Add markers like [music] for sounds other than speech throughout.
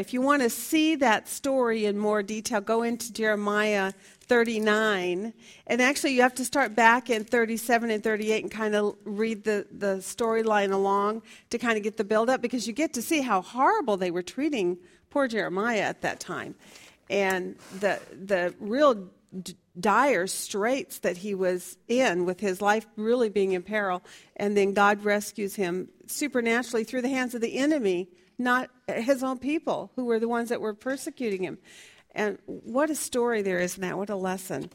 if you want to see that story in more detail, go into Jeremiah 39. And actually, you have to start back in 37 and 38 and kind of read the, the storyline along to kind of get the build up because you get to see how horrible they were treating poor Jeremiah at that time. And the, the real d- dire straits that he was in with his life really being in peril. And then God rescues him supernaturally through the hands of the enemy not his own people who were the ones that were persecuting him. And what a story there is in that. What a lesson.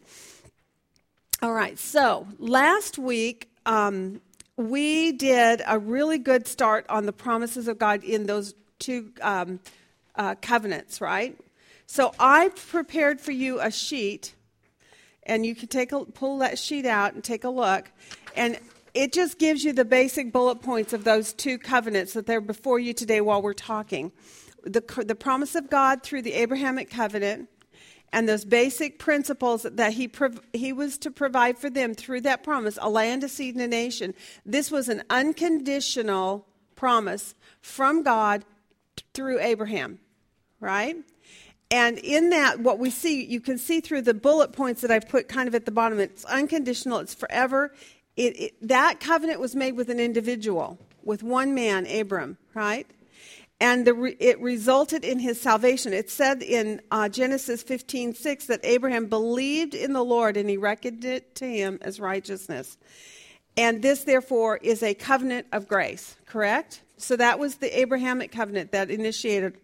All right, so last week um, we did a really good start on the promises of God in those two um, uh, covenants, right? So I prepared for you a sheet, and you can take a, pull that sheet out and take a look. And it just gives you the basic bullet points of those two covenants that they're before you today while we're talking. The, the promise of God through the Abrahamic covenant and those basic principles that he, he was to provide for them through that promise a land, a seed, and a nation. This was an unconditional promise from God through Abraham, right? And in that, what we see, you can see through the bullet points that I've put kind of at the bottom, it's unconditional, it's forever, it, it, that covenant was made with an individual, with one man, Abram, right? And the, it resulted in his salvation. It said in uh, Genesis 15 6 that Abraham believed in the Lord and he reckoned it to him as righteousness. And this, therefore, is a covenant of grace, correct? So that was the Abrahamic covenant that initiated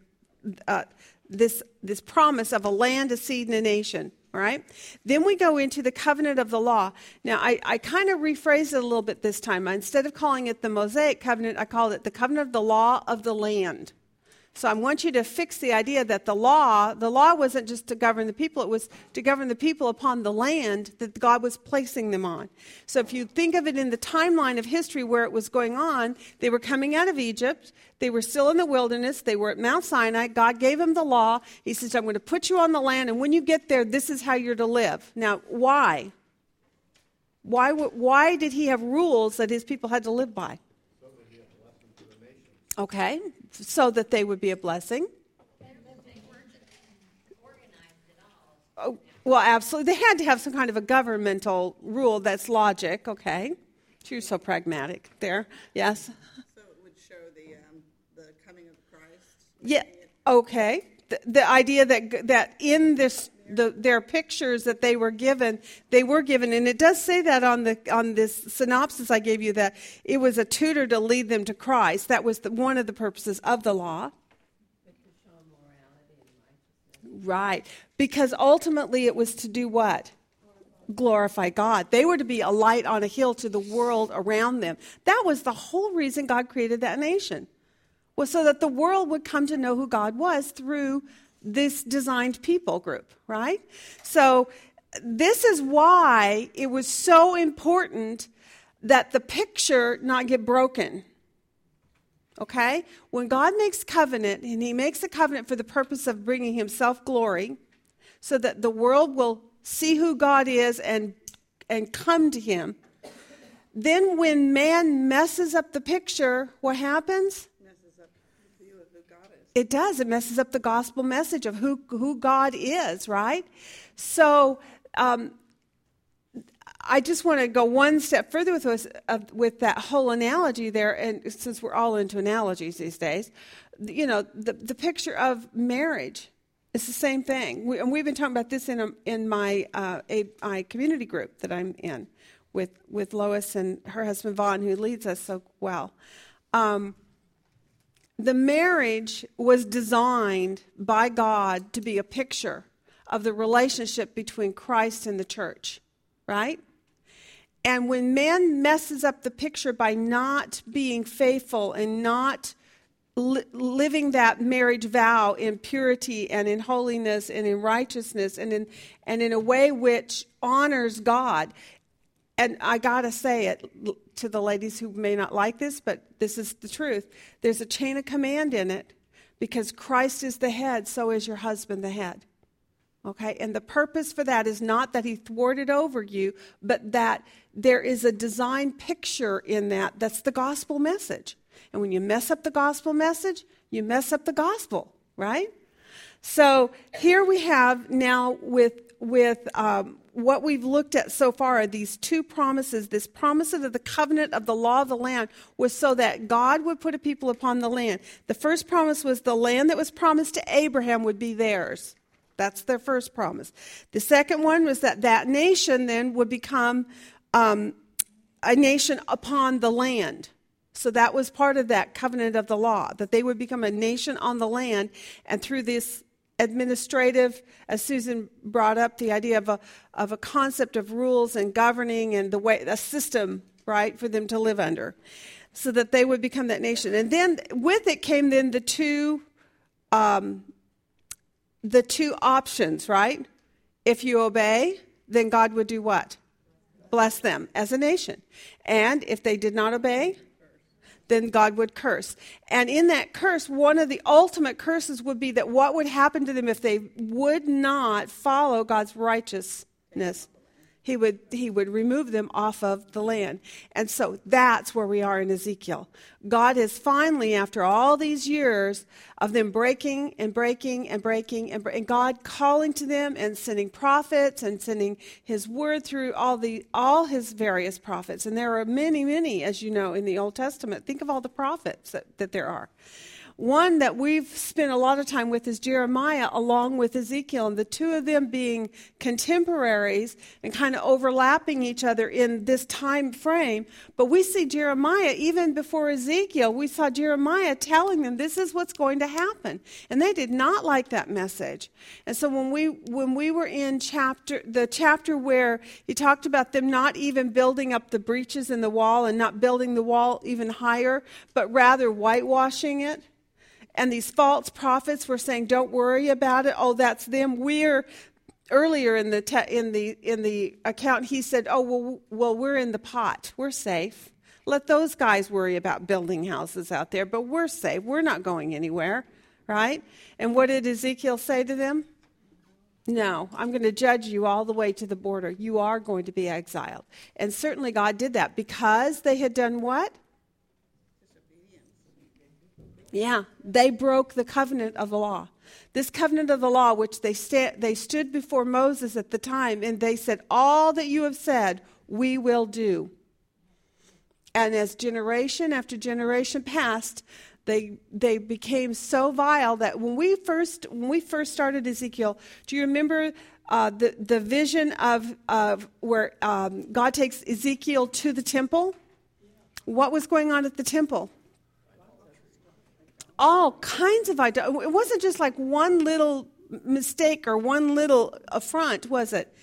uh, this, this promise of a land, a seed, and a nation right? Then we go into the covenant of the law. Now, I, I kind of rephrased it a little bit this time. Instead of calling it the Mosaic covenant, I called it the covenant of the law of the land. So I want you to fix the idea that the law, the law wasn't just to govern the people, it was to govern the people upon the land that God was placing them on. So if you think of it in the timeline of history where it was going on, they were coming out of Egypt, they were still in the wilderness, they were at Mount Sinai, God gave them the law. He says, I'm going to put you on the land, and when you get there, this is how you're to live. Now, why? Why, why did he have rules that his people had to live by? Okay, so that they would be a blessing. Oh, well, absolutely. They had to have some kind of a governmental rule that's logic, okay? You're so pragmatic there. Yes? So it would show the, um, the coming of Christ? Yeah, okay. The, the idea that, that in this the, their pictures that they were given, they were given, and it does say that on the on this synopsis I gave you that it was a tutor to lead them to Christ. That was the, one of the purposes of the law. Right, because ultimately it was to do what? Glorify God. They were to be a light on a hill to the world around them. That was the whole reason God created that nation, was so that the world would come to know who God was through this designed people group, right? So, this is why it was so important that the picture not get broken. Okay? When God makes covenant, and He makes a covenant for the purpose of bringing Himself glory, so that the world will see who God is and, and come to Him, then when man messes up the picture, what happens? It does. It messes up the gospel message of who, who God is, right? So, um, I just want to go one step further with us, uh, with that whole analogy there, and since we're all into analogies these days, you know, the, the picture of marriage is the same thing. We, and we've been talking about this in, a, in my, uh, a, my community group that I'm in with, with Lois and her husband Vaughn, who leads us so well. Um, the marriage was designed by God to be a picture of the relationship between Christ and the church, right? And when man messes up the picture by not being faithful and not li- living that marriage vow in purity and in holiness and in righteousness and in, and in a way which honors God, and I got to say it to the ladies who may not like this, but this is the truth. There's a chain of command in it because Christ is the head, so is your husband the head. Okay? And the purpose for that is not that he thwarted over you, but that there is a design picture in that that's the gospel message. And when you mess up the gospel message, you mess up the gospel. right? So here we have now with with um, what we've looked at so far are these two promises. This promise of the covenant of the law of the land was so that God would put a people upon the land. The first promise was the land that was promised to Abraham would be theirs. That's their first promise. The second one was that that nation then would become um, a nation upon the land. So that was part of that covenant of the law, that they would become a nation on the land, and through this administrative, as Susan brought up, the idea of a, of a concept of rules and governing and the way, a system, right, for them to live under, so that they would become that nation. And then with it came then the two, um, the two options, right? If you obey, then God would do what? Bless them as a nation. And if they did not obey, then God would curse. And in that curse, one of the ultimate curses would be that what would happen to them if they would not follow God's righteousness he would he would remove them off of the land. And so that's where we are in ezekiel. God is finally after all these years of them breaking and breaking and breaking and, and god calling to them and sending prophets and sending his word through all the all his various prophets. And there are many many as you know in the old testament. Think of all the prophets that, that there are one that we've spent a lot of time with is Jeremiah, along with Ezekiel, and the two of them being contemporaries and kind of overlapping each other in this time frame. But we see Jeremiah, even before Ezekiel, we saw Jeremiah telling them this is what's going to happen. And they did not like that message. And so when we when we were in chapter the chapter where he talked about them not even building up the breaches in the wall and not building the wall even higher, but rather whitewashing it and these false prophets were saying, "Don't worry about it. Oh, that's them." We're earlier in the te- in the in the account. He said, "Oh, well, well, we're in the pot. We're safe. Let those guys worry about building houses out there, but we're safe. We're not going anywhere, right?" And what did Ezekiel say to them? No, I'm going to judge you all the way to the border. You are going to be exiled. And certainly God did that because they had done what? Yeah, they broke the covenant of the law. This covenant of the law, which they, sta- they stood before Moses at the time, and they said, All that you have said, we will do. And as generation after generation passed, they, they became so vile that when we first, when we first started Ezekiel, do you remember uh, the, the vision of, of where um, God takes Ezekiel to the temple? What was going on at the temple? All kinds of ideas. It wasn't just like one little mistake or one little affront, was it?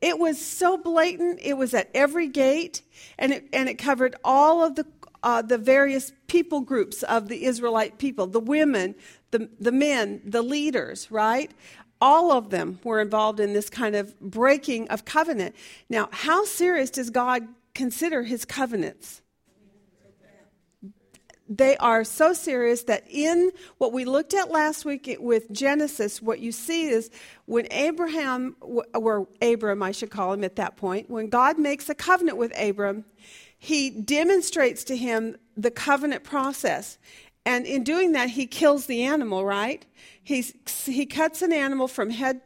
It was so blatant. It was at every gate, and it and it covered all of the uh, the various people groups of the Israelite people, the women, the the men, the leaders, right? All of them were involved in this kind of breaking of covenant. Now, how serious does God consider His covenants? They are so serious that in what we looked at last week with Genesis, what you see is when Abraham, or Abram, I should call him at that point, when God makes a covenant with Abram, he demonstrates to him the covenant process. And in doing that, he kills the animal, right? He's, he cuts an animal from head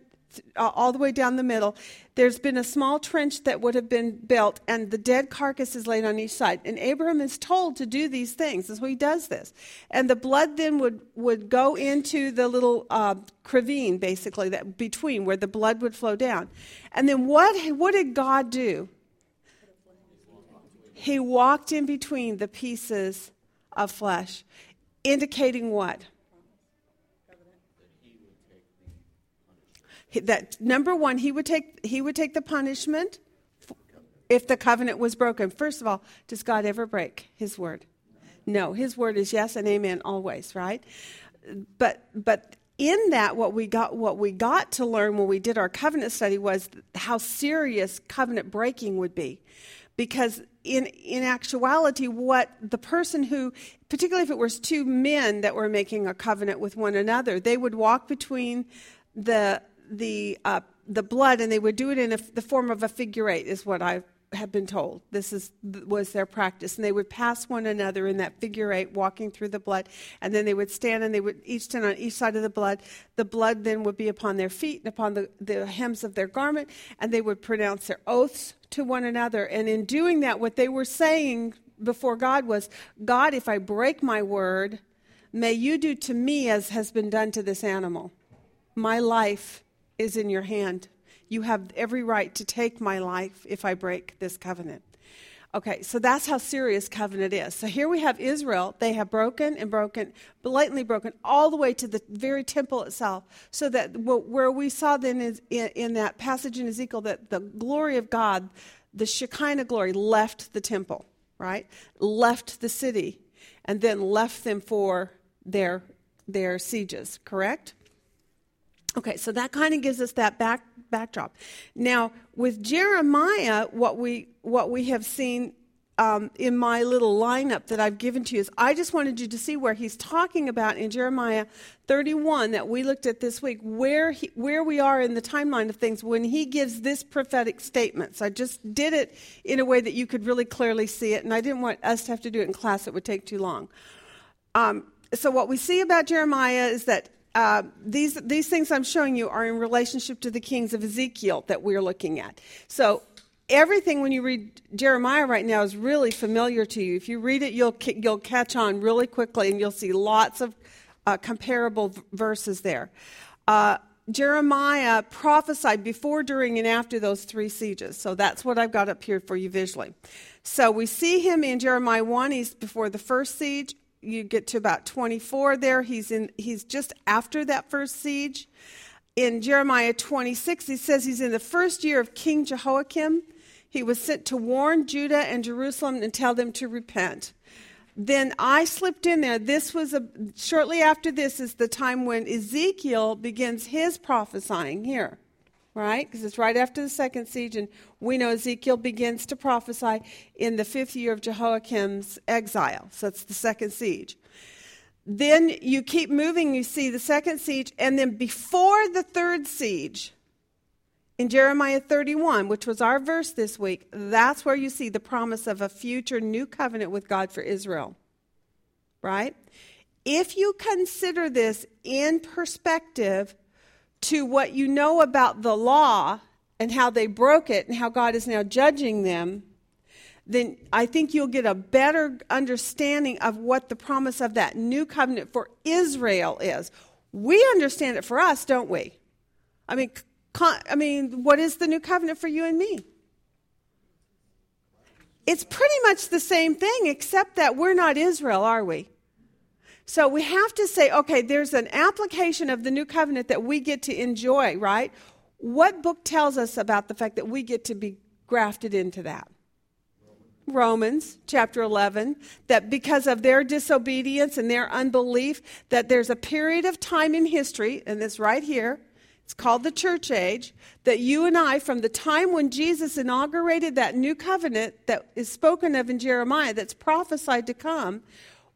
uh, all the way down the middle. There's been a small trench that would have been built, and the dead carcass is laid on each side. And Abraham is told to do these things. So he does this. And the blood then would, would go into the little uh, cravine, basically, that between where the blood would flow down. And then what, what did God do? He walked in between the pieces of flesh, indicating what? That number one, he would take he would take the punishment if the covenant was broken. First of all, does God ever break His word? No, His word is yes and amen always, right? But but in that, what we got what we got to learn when we did our covenant study was how serious covenant breaking would be, because in in actuality, what the person who, particularly if it was two men that were making a covenant with one another, they would walk between the the uh, the blood, and they would do it in a, the form of a figure eight, is what I have been told. This is, was their practice. And they would pass one another in that figure eight, walking through the blood. And then they would stand and they would each stand on each side of the blood. The blood then would be upon their feet and upon the, the hems of their garment. And they would pronounce their oaths to one another. And in doing that, what they were saying before God was, God, if I break my word, may you do to me as has been done to this animal. My life is in your hand. You have every right to take my life if I break this covenant. Okay, so that's how serious covenant is. So here we have Israel. They have broken and broken, blatantly broken, all the way to the very temple itself. So that where we saw then is in, that passage in Ezekiel that the glory of God, the Shekinah glory, left the temple, right? Left the city, and then left them for their their sieges. Correct? Okay, so that kind of gives us that back backdrop. Now, with Jeremiah, what we what we have seen um, in my little lineup that I've given to you is I just wanted you to see where he's talking about in Jeremiah 31 that we looked at this week, where he, where we are in the timeline of things when he gives this prophetic statement. So I just did it in a way that you could really clearly see it, and I didn't want us to have to do it in class; it would take too long. Um, so what we see about Jeremiah is that uh, these, these things I'm showing you are in relationship to the kings of Ezekiel that we're looking at. So everything when you read Jeremiah right now is really familiar to you. If you read it, you'll, you'll catch on really quickly and you'll see lots of uh, comparable v- verses there. Uh, Jeremiah prophesied before, during, and after those three sieges. So that's what I've got up here for you visually. So we see him in Jeremiah 1, he's before the first siege you get to about 24 there. He's in he's just after that first siege. In Jeremiah 26, he says he's in the first year of King Jehoiakim. He was sent to warn Judah and Jerusalem and tell them to repent. Then I slipped in there. This was a, shortly after this is the time when Ezekiel begins his prophesying here right? Because it's right after the second siege, and we know Ezekiel begins to prophesy in the fifth year of Jehoiakim's exile. So it's the second siege. Then you keep moving, you see the second siege, and then before the third siege, in Jeremiah 31, which was our verse this week, that's where you see the promise of a future new covenant with God for Israel. Right? If you consider this in perspective to what you know about the law and how they broke it and how God is now judging them, then I think you'll get a better understanding of what the promise of that new covenant for Israel is. We understand it for us, don't we? I mean, I mean, what is the new covenant for you and me? It's pretty much the same thing, except that we're not Israel, are we? So we have to say, okay, there's an application of the new covenant that we get to enjoy, right? What book tells us about the fact that we get to be grafted into that? Romans chapter 11 that because of their disobedience and their unbelief that there's a period of time in history and this right here it's called the church age that you and I from the time when Jesus inaugurated that new covenant that is spoken of in Jeremiah that's prophesied to come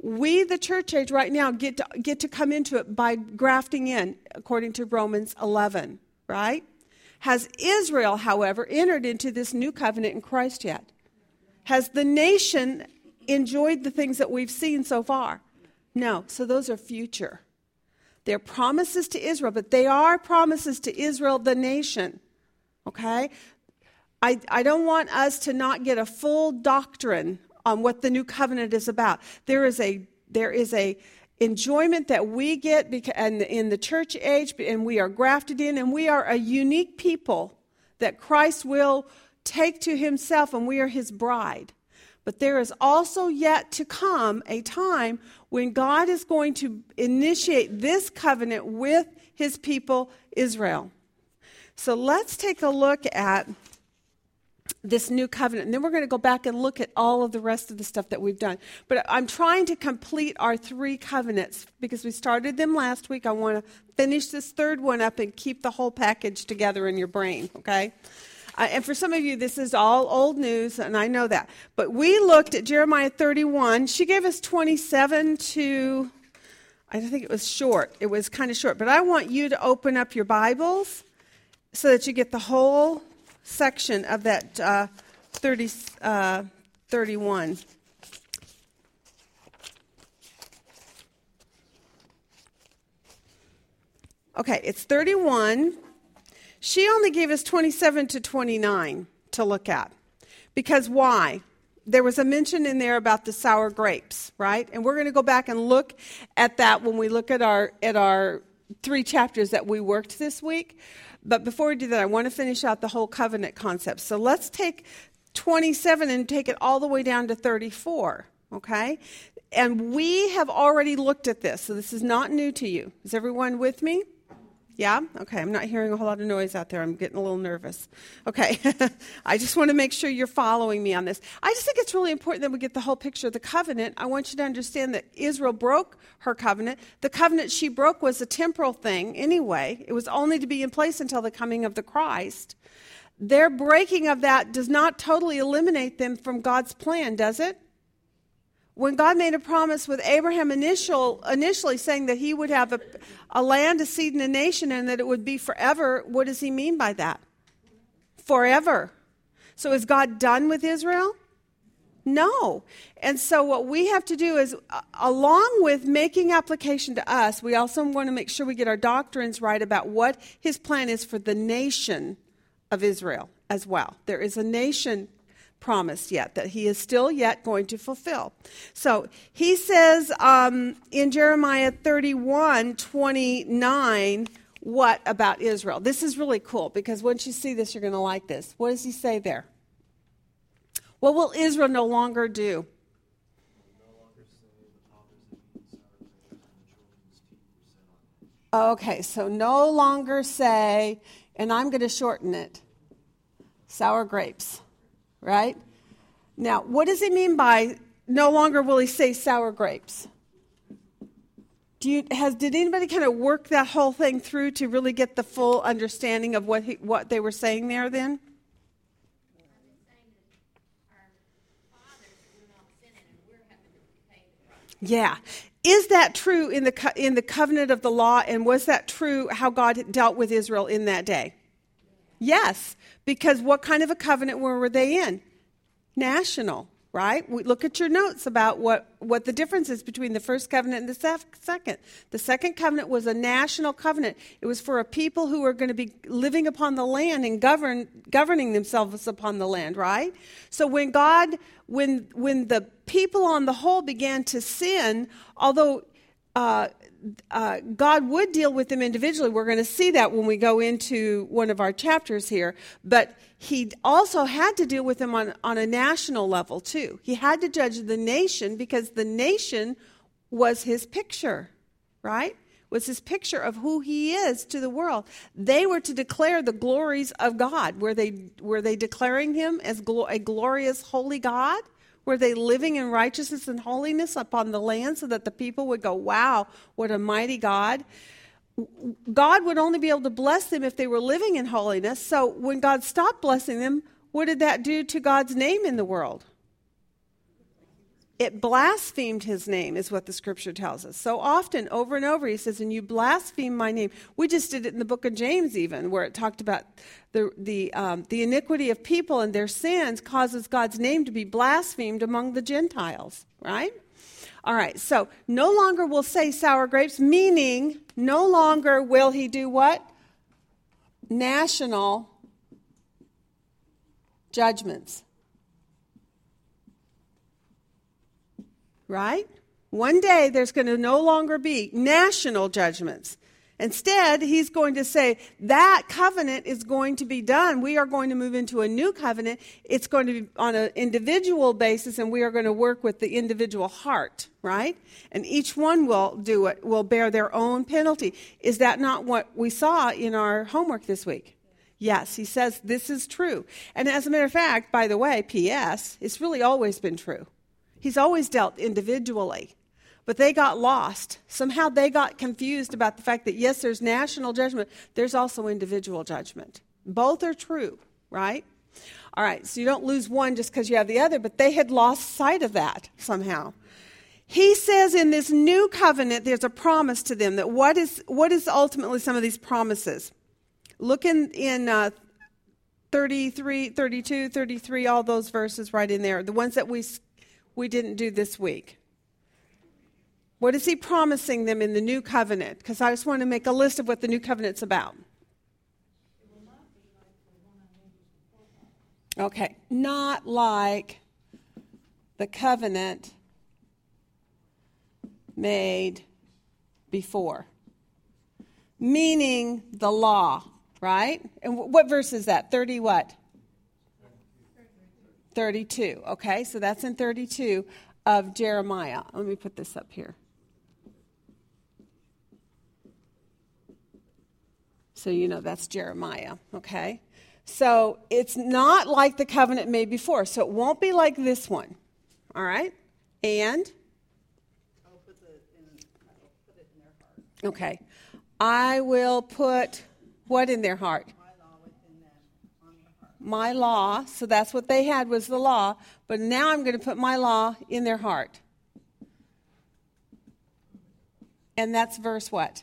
we, the church age, right now get to, get to come into it by grafting in, according to Romans 11, right? Has Israel, however, entered into this new covenant in Christ yet? Has the nation enjoyed the things that we've seen so far? No. So those are future. They're promises to Israel, but they are promises to Israel, the nation. Okay? I, I don't want us to not get a full doctrine on what the new covenant is about. There is a there is a enjoyment that we get because, and in the church age, and we are grafted in, and we are a unique people that Christ will take to himself, and we are his bride. But there is also yet to come a time when God is going to initiate this covenant with his people, Israel. So let's take a look at this new covenant. And then we're going to go back and look at all of the rest of the stuff that we've done. But I'm trying to complete our three covenants because we started them last week. I want to finish this third one up and keep the whole package together in your brain, okay? Uh, and for some of you, this is all old news, and I know that. But we looked at Jeremiah 31. She gave us 27 to, I think it was short. It was kind of short. But I want you to open up your Bibles so that you get the whole section of that uh, 30, uh, 31. Okay, it's 31. She only gave us 27 to 29 to look at. Because why? There was a mention in there about the sour grapes, right? And we're going to go back and look at that when we look at our at our three chapters that we worked this week. But before we do that, I want to finish out the whole covenant concept. So let's take 27 and take it all the way down to 34, okay? And we have already looked at this, so this is not new to you. Is everyone with me? Yeah? Okay, I'm not hearing a whole lot of noise out there. I'm getting a little nervous. Okay, [laughs] I just want to make sure you're following me on this. I just think it's really important that we get the whole picture of the covenant. I want you to understand that Israel broke her covenant. The covenant she broke was a temporal thing anyway, it was only to be in place until the coming of the Christ. Their breaking of that does not totally eliminate them from God's plan, does it? When God made a promise with Abraham initial, initially saying that he would have a, a land, a seed, and a nation, and that it would be forever, what does he mean by that? Forever. So is God done with Israel? No. And so what we have to do is, uh, along with making application to us, we also want to make sure we get our doctrines right about what his plan is for the nation of Israel as well. There is a nation promised yet, that he is still yet going to fulfill. So he says um, in Jeremiah 31 29, what about Israel? This is really cool because once you see this, you're going to like this. What does he say there? What will Israel no longer do? Okay, so no longer say, and I'm going to shorten it sour grapes right? Now, what does it mean by no longer will he say sour grapes? Do you, has, did anybody kind of work that whole thing through to really get the full understanding of what, he, what they were saying there then? Yeah. Is that true in the, in the covenant of the law, and was that true how God dealt with Israel in that day? Yes. Because what kind of a covenant were they in? National, right? We look at your notes about what, what the difference is between the first covenant and the second. The second covenant was a national covenant. It was for a people who were going to be living upon the land and govern, governing themselves upon the land, right? So when God, when, when the people on the whole began to sin, although uh, uh, God would deal with them individually. We're going to see that when we go into one of our chapters here. But he also had to deal with them on, on a national level, too. He had to judge the nation because the nation was his picture, right? Was his picture of who he is to the world. They were to declare the glories of God. Were they, were they declaring him as glo- a glorious, holy God? Were they living in righteousness and holiness upon the land so that the people would go, wow, what a mighty God? God would only be able to bless them if they were living in holiness. So when God stopped blessing them, what did that do to God's name in the world? It blasphemed his name, is what the scripture tells us. So often, over and over, he says, And you blaspheme my name. We just did it in the book of James, even, where it talked about the, the, um, the iniquity of people and their sins causes God's name to be blasphemed among the Gentiles, right? All right, so no longer will say sour grapes, meaning no longer will he do what? National judgments. Right? One day there's going to no longer be national judgments. Instead, he's going to say that covenant is going to be done. We are going to move into a new covenant. It's going to be on an individual basis, and we are going to work with the individual heart, right? And each one will do it, will bear their own penalty. Is that not what we saw in our homework this week? Yes, he says this is true. And as a matter of fact, by the way, P.S., it's really always been true. He's always dealt individually. But they got lost. Somehow they got confused about the fact that, yes, there's national judgment, there's also individual judgment. Both are true, right? All right, so you don't lose one just because you have the other, but they had lost sight of that somehow. He says in this new covenant, there's a promise to them that what is, what is ultimately some of these promises? Look in, in uh, 33, 32, 33, all those verses right in there, the ones that we, we didn't do this week. What is he promising them in the new covenant? Because I just want to make a list of what the new covenant's about. Okay, not like the covenant made before. Meaning the law, right? And what verse is that? 30 what? 32. Okay, so that's in 32 of Jeremiah. Let me put this up here. So you know that's Jeremiah, okay? So it's not like the covenant made before. So it won't be like this one, all right? And? In, okay. I will put what in their heart? My law. So that's what they had was the law. But now I'm going to put my law in their heart. And that's verse what?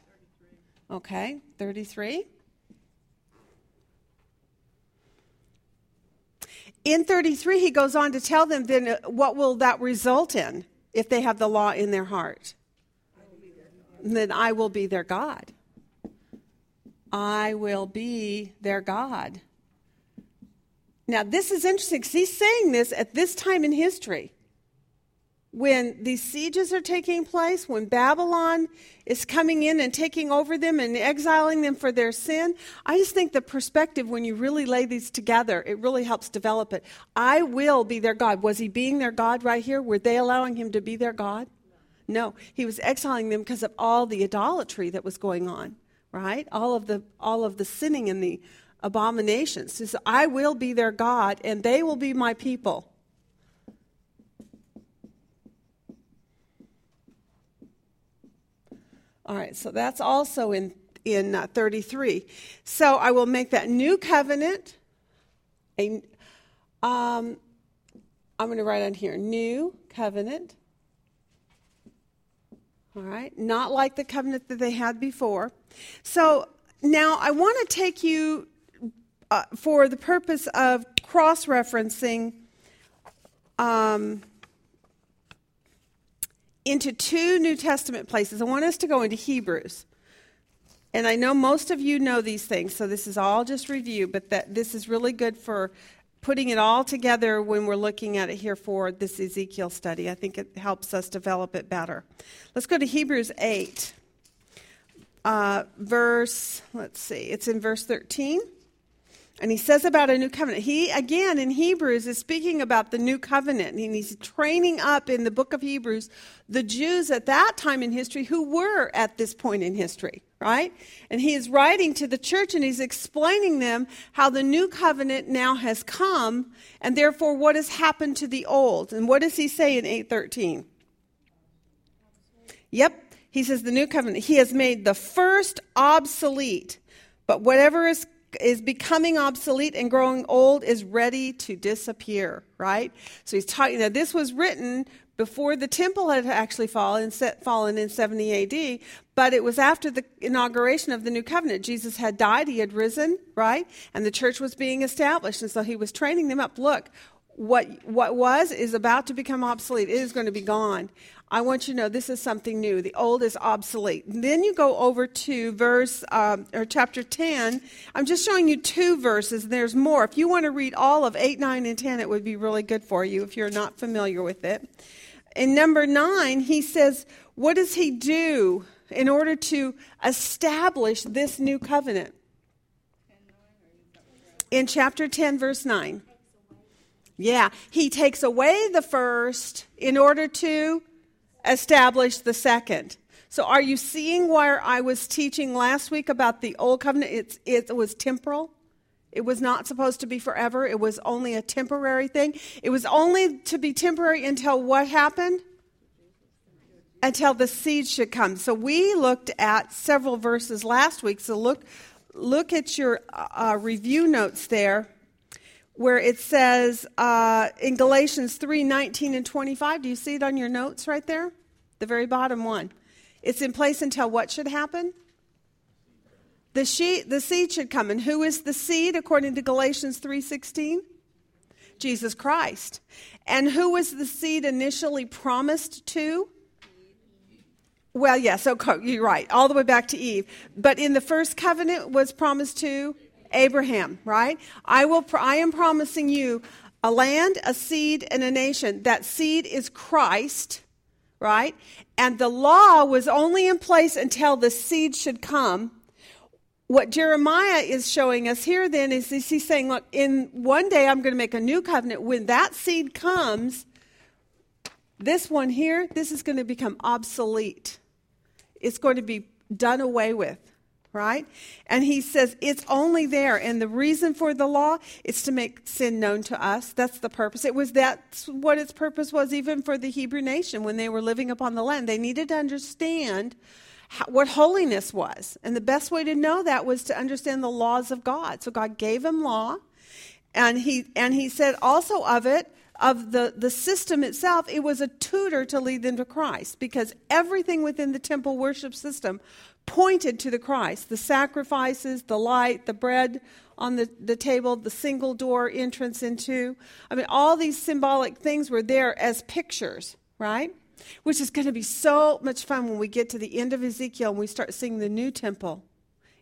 33. Okay, 33. In 33, he goes on to tell them then uh, what will that result in if they have the law in their heart? Then I will be their God. I will be their God. Now, this is interesting because he's saying this at this time in history when these sieges are taking place, when Babylon is coming in and taking over them and exiling them for their sin, I just think the perspective, when you really lay these together, it really helps develop it. I will be their God. Was he being their God right here? Were they allowing him to be their God? No, he was exiling them because of all the idolatry that was going on, right? All of the all of the sinning and the abominations. He says, I will be their God and they will be my people. All right, so that's also in in uh, 33. So I will make that new covenant. A, um, I'm going to write on here new covenant. All right, not like the covenant that they had before. So now I want to take you uh, for the purpose of cross referencing. Um, into two New Testament places. I want us to go into Hebrews. And I know most of you know these things, so this is all just review, but that this is really good for putting it all together when we're looking at it here for this Ezekiel study. I think it helps us develop it better. Let's go to Hebrews 8, uh, verse, let's see, it's in verse 13. And he says about a new covenant. He, again, in Hebrews, is speaking about the new covenant. And he's training up in the book of Hebrews the Jews at that time in history who were at this point in history, right? And he is writing to the church and he's explaining them how the new covenant now has come and therefore what has happened to the old. And what does he say in 813? Yep. He says the new covenant. He has made the first obsolete, but whatever is is becoming obsolete and growing old is ready to disappear, right? So he's talking that this was written before the temple had actually fallen, fallen in 70 AD, but it was after the inauguration of the new covenant. Jesus had died, he had risen, right? And the church was being established. And so he was training them up. Look, what, what was is about to become obsolete. It is going to be gone. I want you to know this is something new. The old is obsolete. Then you go over to verse um, or chapter 10. I'm just showing you two verses. There's more. If you want to read all of 8, 9, and 10, it would be really good for you if you're not familiar with it. In number 9, he says, What does he do in order to establish this new covenant? In chapter 10, verse 9. Yeah, he takes away the first in order to establish the second. So, are you seeing where I was teaching last week about the old covenant? It's, it was temporal. It was not supposed to be forever. It was only a temporary thing. It was only to be temporary until what happened? Until the seed should come. So we looked at several verses last week. So look, look at your uh, review notes there where it says uh, in Galatians 3 19 and 25. Do you see it on your notes right there? The very bottom one. It's in place until what should happen? The she, the seed should come. And who is the seed according to Galatians 3:16? Jesus Christ. And who was the seed initially promised to? Well, yes, yeah, so you're right, all the way back to Eve. But in the first covenant was promised to Abraham, right? I will I am promising you a land, a seed, and a nation. That seed is Christ, right? And the law was only in place until the seed should come. What Jeremiah is showing us here then is he's saying, look, in one day I'm going to make a new covenant. When that seed comes, this one here, this is going to become obsolete. It's going to be done away with right? And he says it's only there. And the reason for the law is to make sin known to us. That's the purpose. It was that's what its purpose was even for the Hebrew nation when they were living upon the land. They needed to understand how, what holiness was. And the best way to know that was to understand the laws of God. So God gave them law. And he and he said also of it of the, the system itself, it was a tutor to lead them to Christ because everything within the temple worship system pointed to the Christ the sacrifices, the light, the bread on the, the table, the single door entrance into. I mean, all these symbolic things were there as pictures, right? Which is going to be so much fun when we get to the end of Ezekiel and we start seeing the new temple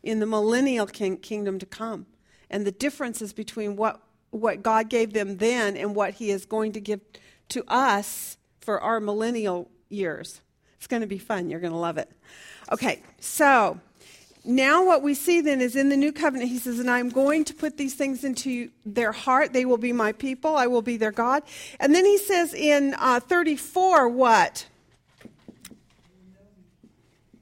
in the millennial king, kingdom to come and the differences between what, what God gave them then and what He is going to give to us for our millennial years. It's going to be fun. You're going to love it. Okay, so now what we see then is in the new covenant, he says, And I'm going to put these things into their heart. They will be my people, I will be their God. And then he says in uh, 34, what?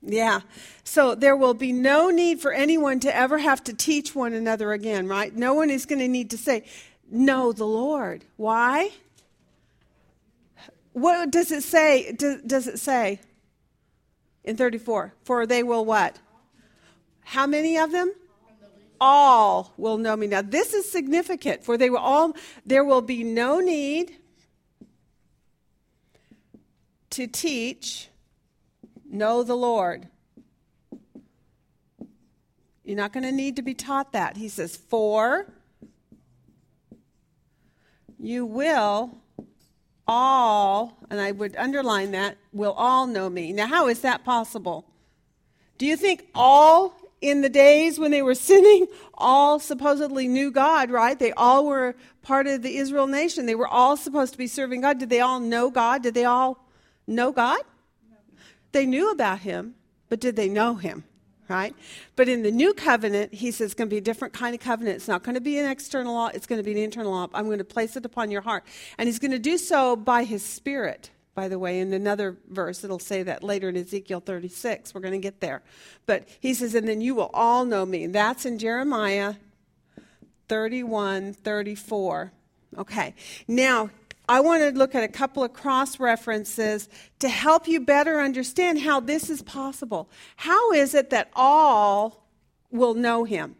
Yeah. So there will be no need for anyone to ever have to teach one another again, right? No one is going to need to say, Know the Lord. Why? What does it say? Does it say? in 34. For they will what? How many of them? All will know me. Now, this is significant, for they will all, there will be no need to teach, know the Lord. You're not going to need to be taught that. He says, For you will all, and I would underline that, will all know me. Now, how is that possible? Do you think all in the days when they were sinning, all supposedly knew God, right? They all were part of the Israel nation. They were all supposed to be serving God. Did they all know God? Did they all know God? No. They knew about Him, but did they know Him? Right? But in the new covenant, he says it's going to be a different kind of covenant. It's not going to be an external law, it's going to be an internal law. I'm going to place it upon your heart. And he's going to do so by his spirit, by the way. In another verse, it'll say that later in Ezekiel 36. We're going to get there. But he says, and then you will all know me. That's in Jeremiah 31, 34. Okay. Now, I want to look at a couple of cross references to help you better understand how this is possible. How is it that all will know him?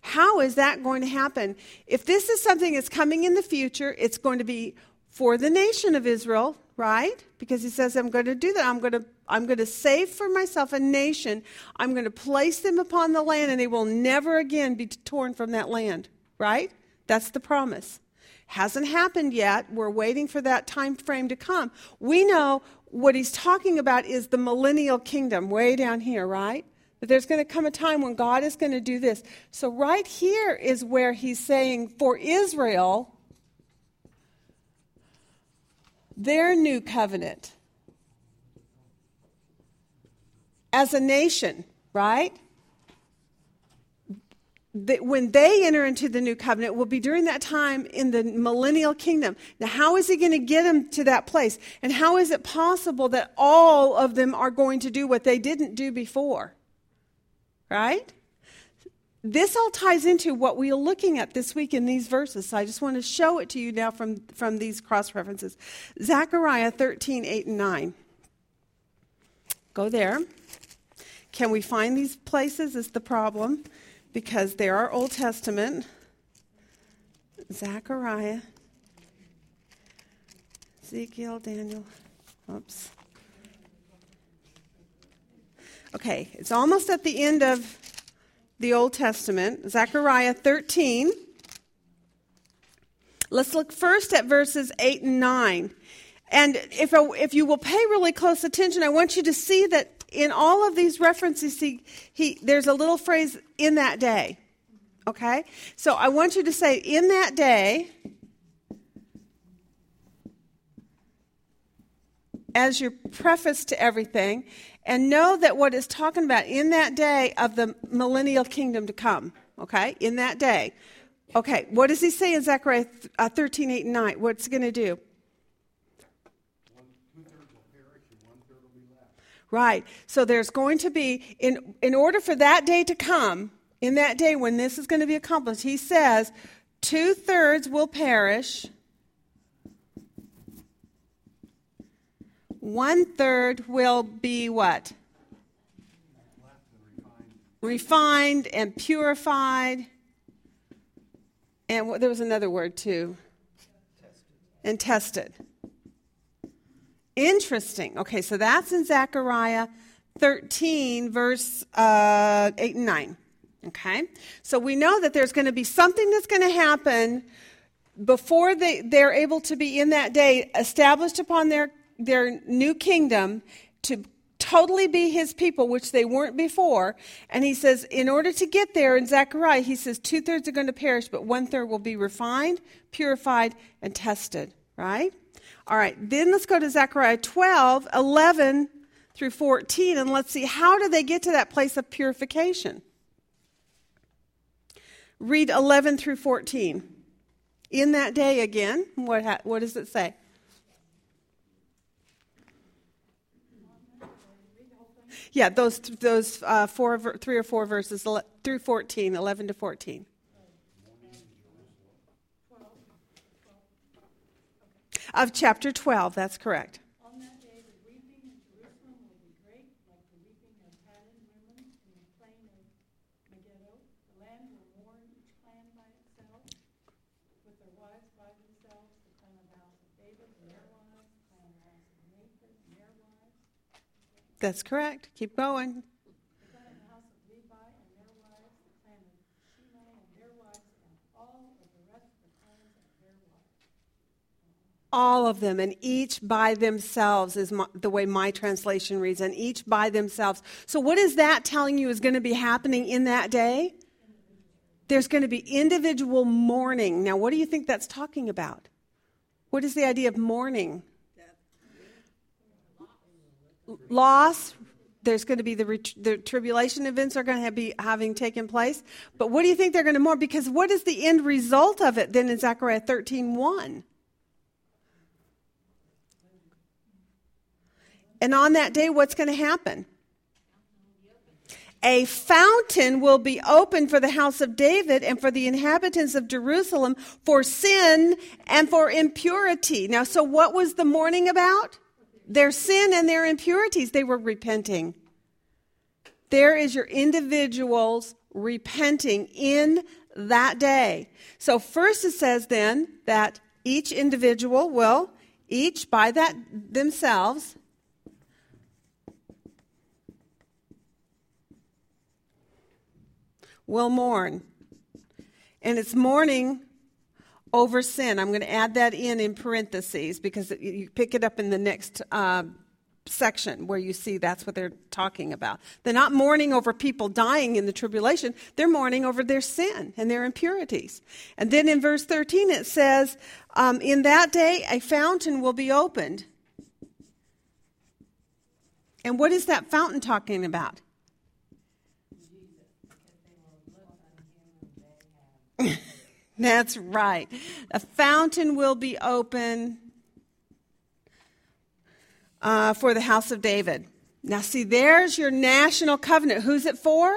How is that going to happen? If this is something that's coming in the future, it's going to be for the nation of Israel, right? Because he says, I'm going to do that. I'm going to, I'm going to save for myself a nation. I'm going to place them upon the land, and they will never again be torn from that land, right? That's the promise. Hasn't happened yet. We're waiting for that time frame to come. We know what he's talking about is the millennial kingdom way down here, right? That there's going to come a time when God is going to do this. So, right here is where he's saying for Israel, their new covenant as a nation, right? That when they enter into the new covenant will be during that time in the millennial kingdom. Now, how is he going to get them to that place? And how is it possible that all of them are going to do what they didn't do before? Right? This all ties into what we are looking at this week in these verses. So I just want to show it to you now from, from these cross references. Zechariah 13, 8, and 9. Go there. Can we find these places? Is the problem because they are Old Testament. Zechariah, Ezekiel, Daniel. Oops. Okay, it's almost at the end of the Old Testament, Zechariah 13. Let's look first at verses 8 and 9. And if, if you will pay really close attention, I want you to see that in all of these references, he, he, there's a little phrase, in that day. Okay? So I want you to say, in that day, as your preface to everything, and know that what it's talking about in that day of the millennial kingdom to come, okay, in that day. Okay, what does he say in Zechariah uh, 13, 8, and 9? What's going to do? Right. So there's going to be, in, in order for that day to come, in that day when this is going to be accomplished, he says, two thirds will perish, one third will be what? Refined and purified. And there was another word too. And tested. Interesting. Okay, so that's in Zechariah 13, verse uh, 8 and 9. Okay? So we know that there's going to be something that's going to happen before they, they're able to be in that day established upon their their new kingdom to totally be his people, which they weren't before. And he says, in order to get there in Zechariah, he says two thirds are going to perish, but one third will be refined, purified, and tested, right? All right, then let's go to Zechariah 12, 11 through 14, and let's see how do they get to that place of purification? Read 11 through 14. In that day again, what, ha- what does it say? Yeah, those those uh, four, three or four verses through 14, 11 to 14. Of chapter 12, that's correct. That's correct. Keep going. All of them, and each by themselves is my, the way my translation reads, and each by themselves. So, what is that telling you is going to be happening in that day? There's going to be individual mourning. Now, what do you think that's talking about? What is the idea of mourning? loss. There's going to be the, ret- the tribulation events are going to be having taken place. But what do you think they're going to mourn? Because what is the end result of it then in Zechariah 13 1? And on that day, what's going to happen? A fountain will be opened for the house of David and for the inhabitants of Jerusalem for sin and for impurity. Now, so what was the mourning about? their sin and their impurities. They were repenting. There is your individuals repenting in that day. So, first it says then that each individual will, each by that themselves, will mourn. And it's mourning over sin. I'm going to add that in in parentheses because you pick it up in the next uh, section where you see that's what they're talking about. They're not mourning over people dying in the tribulation, they're mourning over their sin and their impurities. And then in verse 13 it says, um, In that day a fountain will be opened. And what is that fountain talking about? [laughs] That's right. A fountain will be open uh, for the house of David. Now, see, there's your national covenant. Who's it for?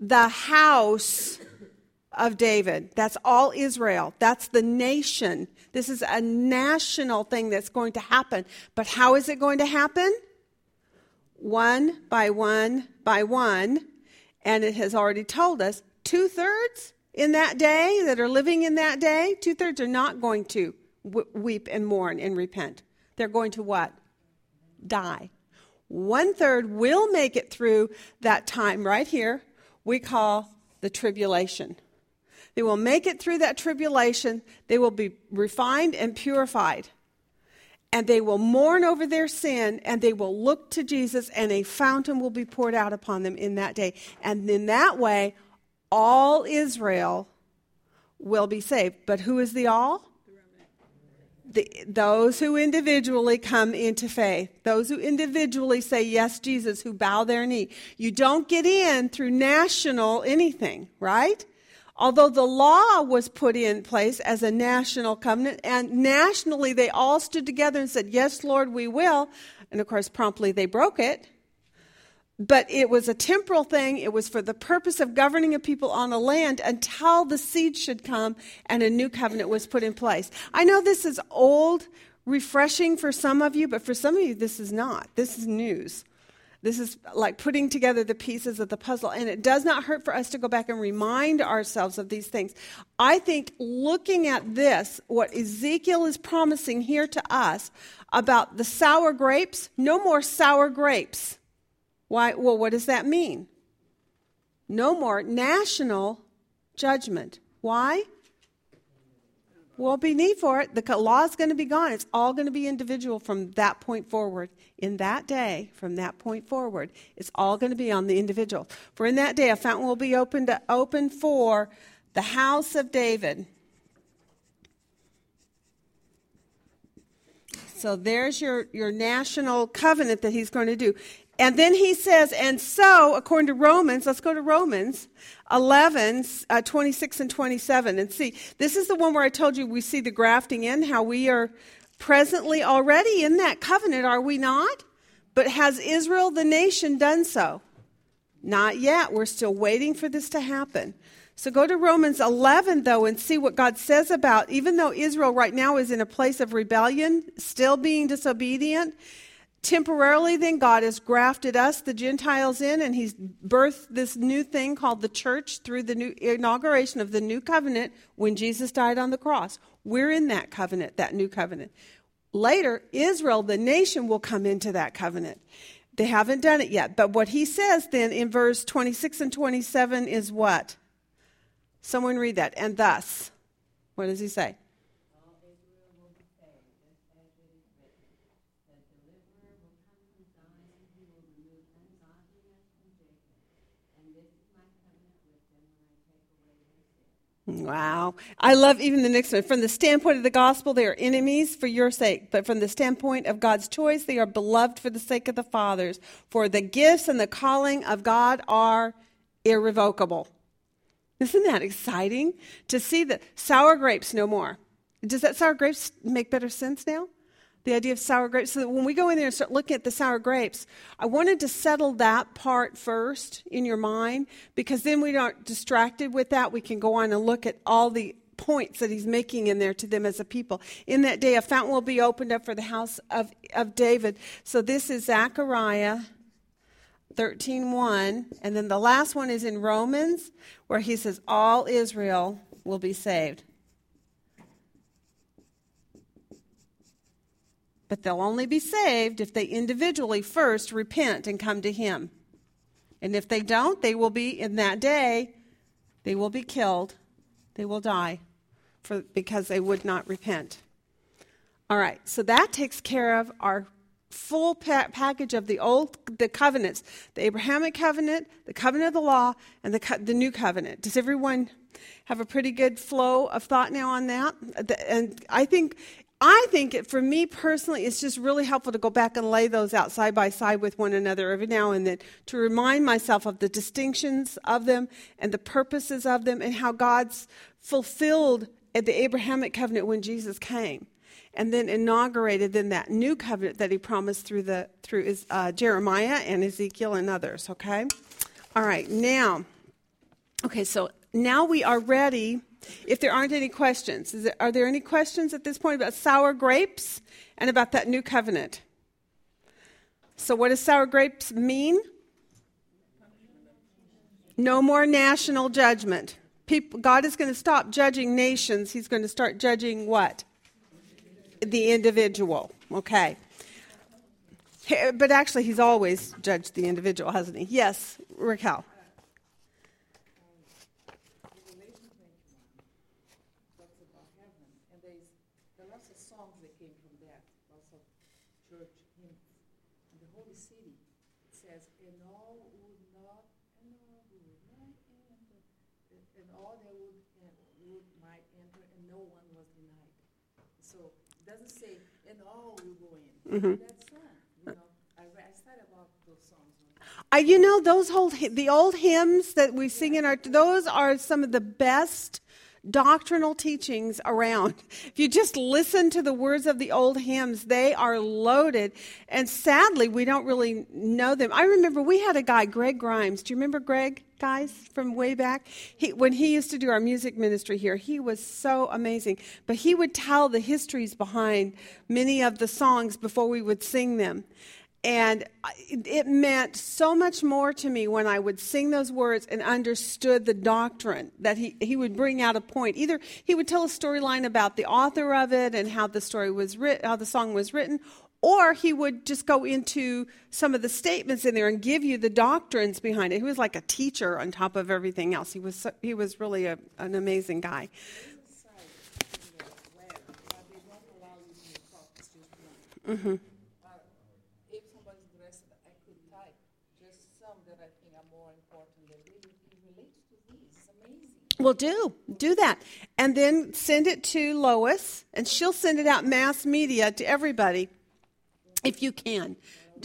The house of David. That's all Israel. That's the nation. This is a national thing that's going to happen. But how is it going to happen? One by one by one. And it has already told us two thirds in that day that are living in that day, two thirds are not going to weep and mourn and repent. They're going to what? Die. One third will make it through that time right here we call the tribulation. They will make it through that tribulation. They will be refined and purified. And they will mourn over their sin and they will look to Jesus, and a fountain will be poured out upon them in that day. And in that way, all Israel will be saved. But who is the all? The, those who individually come into faith, those who individually say, Yes, Jesus, who bow their knee. You don't get in through national anything, right? Although the law was put in place as a national covenant, and nationally they all stood together and said, Yes, Lord, we will. And of course, promptly they broke it. But it was a temporal thing. It was for the purpose of governing a people on a land until the seed should come and a new covenant was put in place. I know this is old, refreshing for some of you, but for some of you, this is not. This is news. This is like putting together the pieces of the puzzle. And it does not hurt for us to go back and remind ourselves of these things. I think looking at this, what Ezekiel is promising here to us about the sour grapes, no more sour grapes. Why? Well, what does that mean? No more national judgment. Why? Won't be need for it. The law is going to be gone. It's all going to be individual from that point forward. In that day, from that point forward, it's all going to be on the individual. For in that day, a fountain will be opened open for the house of David. So there's your, your national covenant that he's going to do. And then he says, and so, according to Romans, let's go to Romans 11, uh, 26 and 27, and see. This is the one where I told you we see the grafting in, how we are presently already in that covenant, are we not? But has Israel, the nation, done so? Not yet. We're still waiting for this to happen. So go to Romans 11, though, and see what God says about, even though Israel right now is in a place of rebellion, still being disobedient, temporarily then god has grafted us the gentiles in and he's birthed this new thing called the church through the new inauguration of the new covenant when jesus died on the cross. We're in that covenant that new covenant. Later israel the nation will come into that covenant. They haven't done it yet but what he says then in verse 26 and 27 is what? Someone read that. And thus what does he say Wow. I love even the next one. From the standpoint of the gospel, they are enemies for your sake. But from the standpoint of God's choice, they are beloved for the sake of the fathers. For the gifts and the calling of God are irrevocable. Isn't that exciting to see the sour grapes no more? Does that sour grapes make better sense now? The idea of sour grapes. So that when we go in there and start looking at the sour grapes, I wanted to settle that part first in your mind because then we aren't distracted with that. We can go on and look at all the points that he's making in there to them as a people. In that day, a fountain will be opened up for the house of, of David. So this is Zechariah 13.1. And then the last one is in Romans where he says, all Israel will be saved. But they'll only be saved if they individually first repent and come to Him. And if they don't, they will be, in that day, they will be killed. They will die for, because they would not repent. All right, so that takes care of our full pa- package of the old the covenants the abrahamic covenant the covenant of the law and the, co- the new covenant does everyone have a pretty good flow of thought now on that and i think I think it, for me personally, it's just really helpful to go back and lay those out side by side with one another every now and then to remind myself of the distinctions of them and the purposes of them and how God's fulfilled at the Abrahamic covenant when Jesus came and then inaugurated then that new covenant that he promised through the through uh, Jeremiah and Ezekiel and others. Okay, all right. Now, okay, so now we are ready if there aren't any questions, are there any questions at this point about sour grapes and about that new covenant? So, what does sour grapes mean? No more national judgment. People, God is going to stop judging nations. He's going to start judging what? The individual. Okay. But actually, he's always judged the individual, hasn't he? Yes, Raquel. there are lots of songs that came from that, lots of church hymns. And the Holy City says, and all would not, and all would not enter, and all that would, and would might enter, and no one was denied. So it doesn't say, and all will go in. That song, you know, I, re- I studied about those Uh, you know those old the old hymns that we sing in our those are some of the best doctrinal teachings around. [laughs] If you just listen to the words of the old hymns, they are loaded. And sadly, we don't really know them. I remember we had a guy, Greg Grimes. Do you remember Greg, guys, from way back? He, when he used to do our music ministry here, he was so amazing. But he would tell the histories behind many of the songs before we would sing them. And it meant so much more to me when I would sing those words and understood the doctrine that he, he would bring out a point. Either he would tell a storyline about the author of it and how the story was written, how the song was written, or he would just go into some of the statements in there and give you the doctrines behind it. He was like a teacher on top of everything else. He was so, he was really a, an amazing guy. Inside in the web, but they don't allow you to talk, it's just one. But if somebody's interested, I could type just some that I think are more important that really it relates to these. It's amazing. Well, do do that, and then send it to Lois, and she'll send it out mass media to everybody, if you can.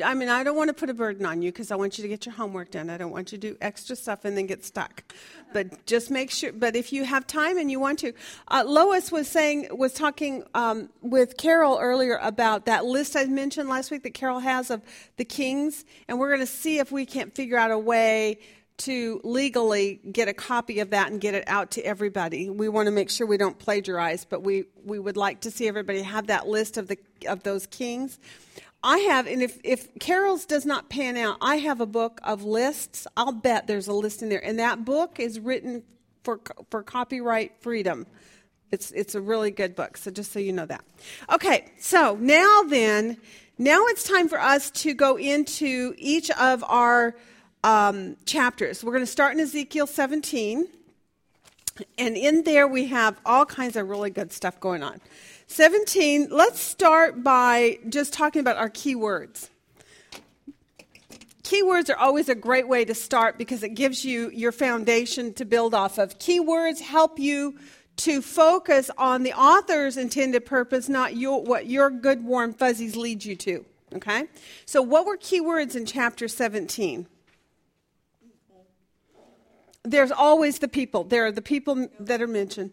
I mean, I don't want to put a burden on you because I want you to get your homework done. I don't want you to do extra stuff and then get stuck. But just make sure. But if you have time and you want to, uh, Lois was saying was talking um, with Carol earlier about that list I mentioned last week that Carol has of the kings, and we're going to see if we can't figure out a way to legally get a copy of that and get it out to everybody. We want to make sure we don't plagiarize, but we, we would like to see everybody have that list of the of those kings. I have, and if, if Carol's does not pan out, I have a book of lists. I'll bet there's a list in there, and that book is written for for copyright freedom. It's it's a really good book. So just so you know that. Okay, so now then, now it's time for us to go into each of our um, chapters. We're going to start in Ezekiel 17. And in there, we have all kinds of really good stuff going on. 17, let's start by just talking about our keywords. Keywords are always a great way to start because it gives you your foundation to build off of. Keywords help you to focus on the author's intended purpose, not your, what your good warm fuzzies lead you to. Okay? So, what were keywords in chapter 17? There's always the people. There are the people that are mentioned.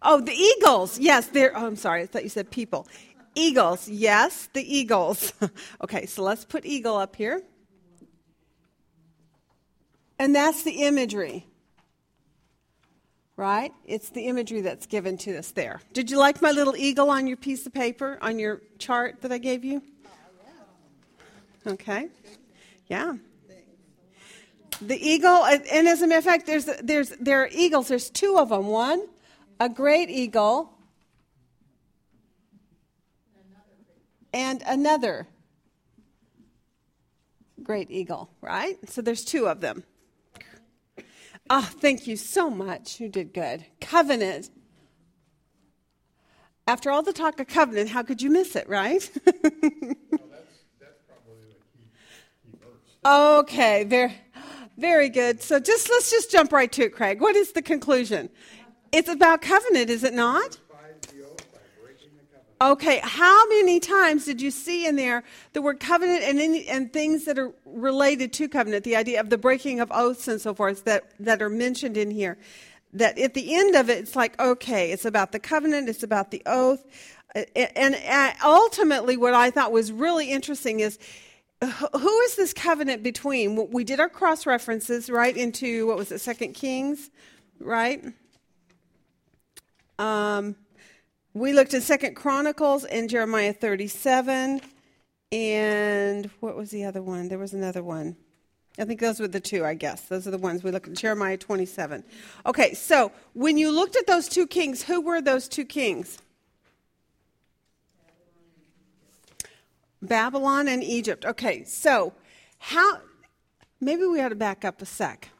Oh, the eagles. Yes, there. Oh, I'm sorry. I thought you said people. Eagles. Yes, the eagles. [laughs] okay, so let's put eagle up here. And that's the imagery. Right? It's the imagery that's given to us there. Did you like my little eagle on your piece of paper, on your chart that I gave you? Okay. Yeah. The eagle, and as a matter of fact, there's, there's, there are eagles. There's two of them. One, a great eagle, and another great eagle, right? So there's two of them. Oh, thank you so much. You did good. Covenant. After all the talk of covenant, how could you miss it, right? [laughs] okay, very, very good. So just let's just jump right to it, Craig. What is the conclusion? It's about covenant, is it not? Okay, how many times did you see in there the word covenant and, any, and things that are related to covenant, the idea of the breaking of oaths and so forth that, that are mentioned in here? That at the end of it, it's like, okay, it's about the covenant, it's about the oath. And uh, ultimately, what I thought was really interesting is who is this covenant between? We did our cross references, right, into what was it, Second Kings, right? Um, we looked at Second Chronicles and Jeremiah 37, and what was the other one? There was another one. I think those were the two, I guess. Those are the ones we looked at. Jeremiah 27. Okay, so when you looked at those two kings, who were those two kings? Babylon and Egypt. Okay, so how, maybe we ought to back up a sec.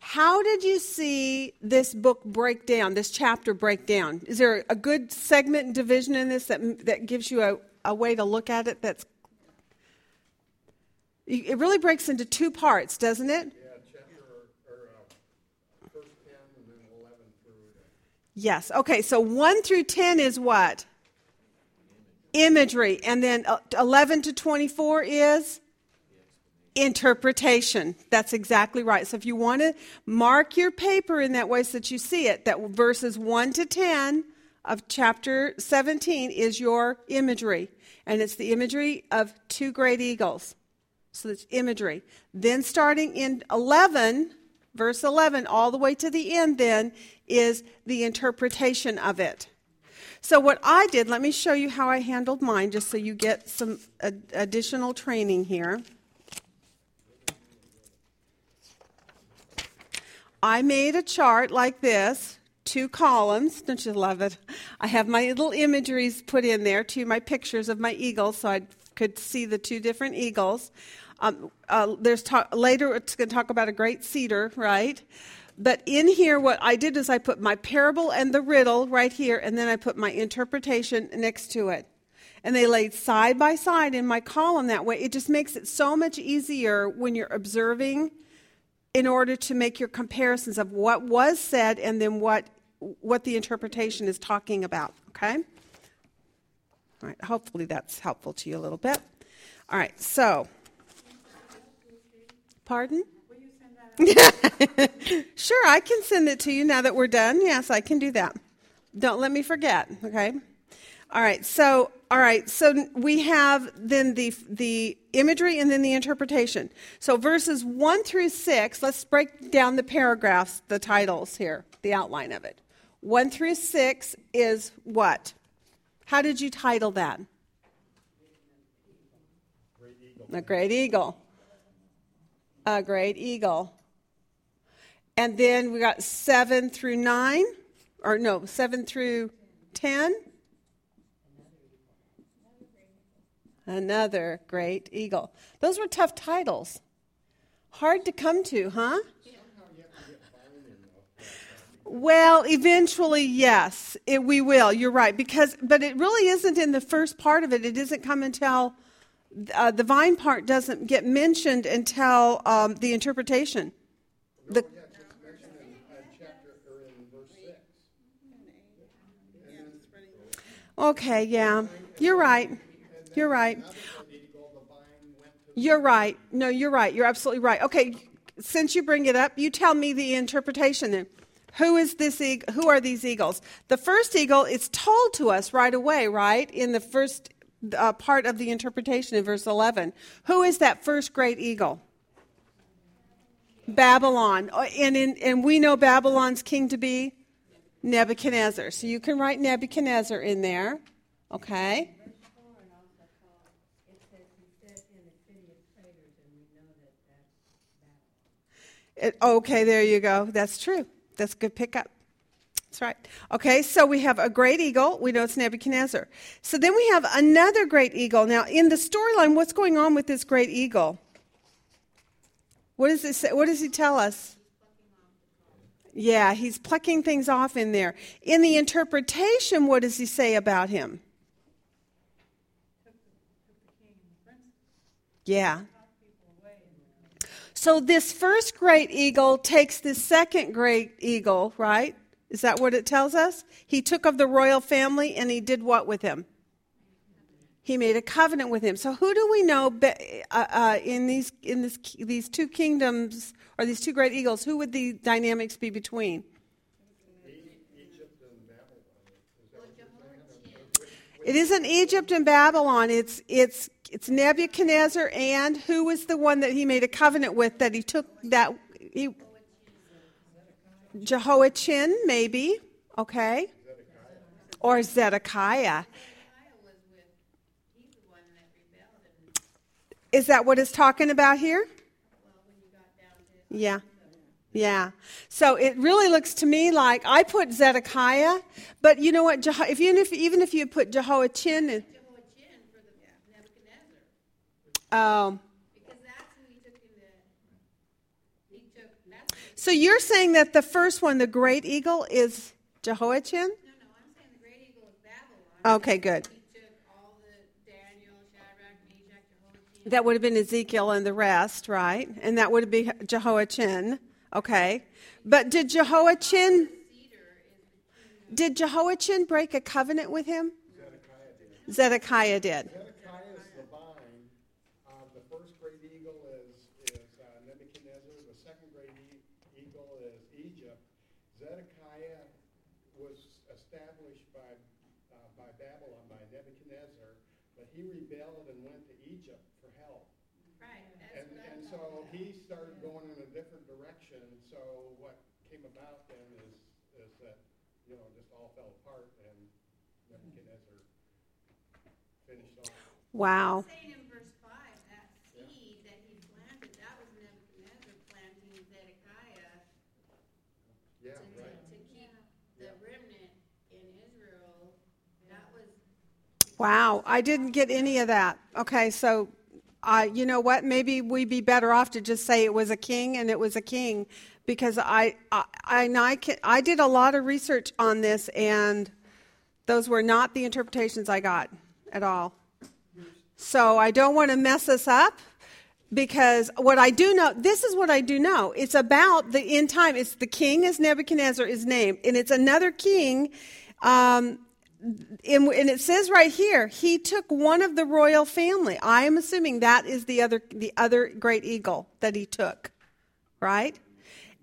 How did you see this book break down, this chapter break down? Is there a good segment and division in this that, that gives you a, a way to look at it that's. It really breaks into two parts, doesn't it? Yeah, chapter, or, uh, first ten and then eleven through Yes. Okay, so 1 through 10 is what? Imagery. And then uh, 11 to 24 is? Interpretation. That's exactly right. So if you want to mark your paper in that way so that you see it, that verses 1 to 10 of chapter 17 is your imagery. And it's the imagery of two great eagles. So it's imagery. Then starting in 11, verse 11, all the way to the end, then, is the interpretation of it. So, what I did, let me show you how I handled mine, just so you get some ad- additional training here. I made a chart like this, two columns. Don't you love it? I have my little imageries put in there, to my pictures of my eagles, so I could see the two different eagles. Um, uh, there's talk, later it's going to talk about a great cedar, right? But in here, what I did is I put my parable and the riddle right here, and then I put my interpretation next to it. And they laid side by side in my column that way. It just makes it so much easier when you're observing in order to make your comparisons of what was said and then what, what the interpretation is talking about. Okay? All right, hopefully that's helpful to you a little bit. All right, so. Pardon? [laughs] sure, I can send it to you now that we're done. Yes, I can do that. Don't let me forget, okay? All right. So, all right. So we have then the the imagery and then the interpretation. So verses 1 through 6, let's break down the paragraphs, the titles here, the outline of it. 1 through 6 is what? How did you title that? A great eagle. A great eagle. And then we got 7 through 9, or no, 7 through 10. Another great eagle. Those were tough titles. Hard to come to, huh? Well, eventually, yes, it, we will. You're right, because but it really isn't in the first part of it. It doesn't come until uh, the vine part doesn't get mentioned until um, the interpretation. The, Yeah, it's mentioned in, uh, chapter, or in verse six. Yeah, spreading okay, yeah, you're right. You're right. You're right. No, you're right. You're absolutely right. Okay, since you bring it up, you tell me the interpretation then. Who is this eagle? Who are these eagles? The first eagle is told to us right away, right? In the first uh, part of the interpretation in verse 11. Who is that first great eagle? Babylon. Oh, And, in, and we know Babylon's king to be Nebuchadnezzar. So you can write Nebuchadnezzar in there. Okay? It, okay, there you go. That's true. That's a good pickup. That's right. Okay, so we have a great eagle. We know it's Nebuchadnezzar. So then we have another great eagle. Now, in the storyline, what's going on with this great eagle? What does it say? What does he tell us? Yeah, he's plucking things off in there. In the interpretation, what does he say about him? Yeah. So this first great eagle takes this second great eagle, right? Is that what it tells us? He took of the royal family and he did what with him? He made a covenant with him. So who do we know uh, uh, in these in this, these two kingdoms or these two great eagles? Who would the dynamics be between? It isn't Egypt and Babylon. It's it's it's Nebuchadnezzar and who was the one that he made a covenant with that he took that he Jehoiachin maybe okay or Zedekiah. Is that what it's talking about here? Yeah. Yeah. So it really looks to me like I put Zedekiah, but you know what? Jeho- if even if even if you put Jehoiachin, and, Jehoiachin for the Nebuchadnezzar, um, because that's who he took in the, he took, that's who So you're saying that the first one, the great eagle, is Jehoiachin? No, no, I'm saying the great eagle is Babylon. Okay, good. He took all the Daniel, Shadrach, Meshach, Jehoiakim. That would have been Ezekiel and the rest, right? And that would been Jehoiachin. Okay. But did Jehoiachin did Jehoiachin break a covenant with him? Zedekiah did. Zedekiah is the vine. Uh, the first great eagle is, is uh, Nebuchadnezzar. The second great e- eagle is Egypt. Zedekiah was established by, uh, by Babylon, by Nebuchadnezzar, but he rebelled and went to Egypt for help. Right, And, and so about. he started going in a different direction, so what came about then is, is that, you know, just all fell apart and Nebuchadnezzar finished off. Wow. Saying in verse five, that seed that he planted, that was Nebuchadnezzar planting Zedekiah Yeah, to, right. to keep the remnant in Israel. That was, Wow, I didn't get any of that. Okay, so uh, you know what? Maybe we'd be better off to just say it was a king and it was a king, because I I I, I, can, I did a lot of research on this, and those were not the interpretations I got at all. So I don't want to mess us up because what I do know, this is what I do know. It's about the end time. It's the king as Nebuchadnezzar is named, and it's another king. Um, and, and it says right here, he took one of the royal family. I am assuming that is the other the other great eagle that he took, right?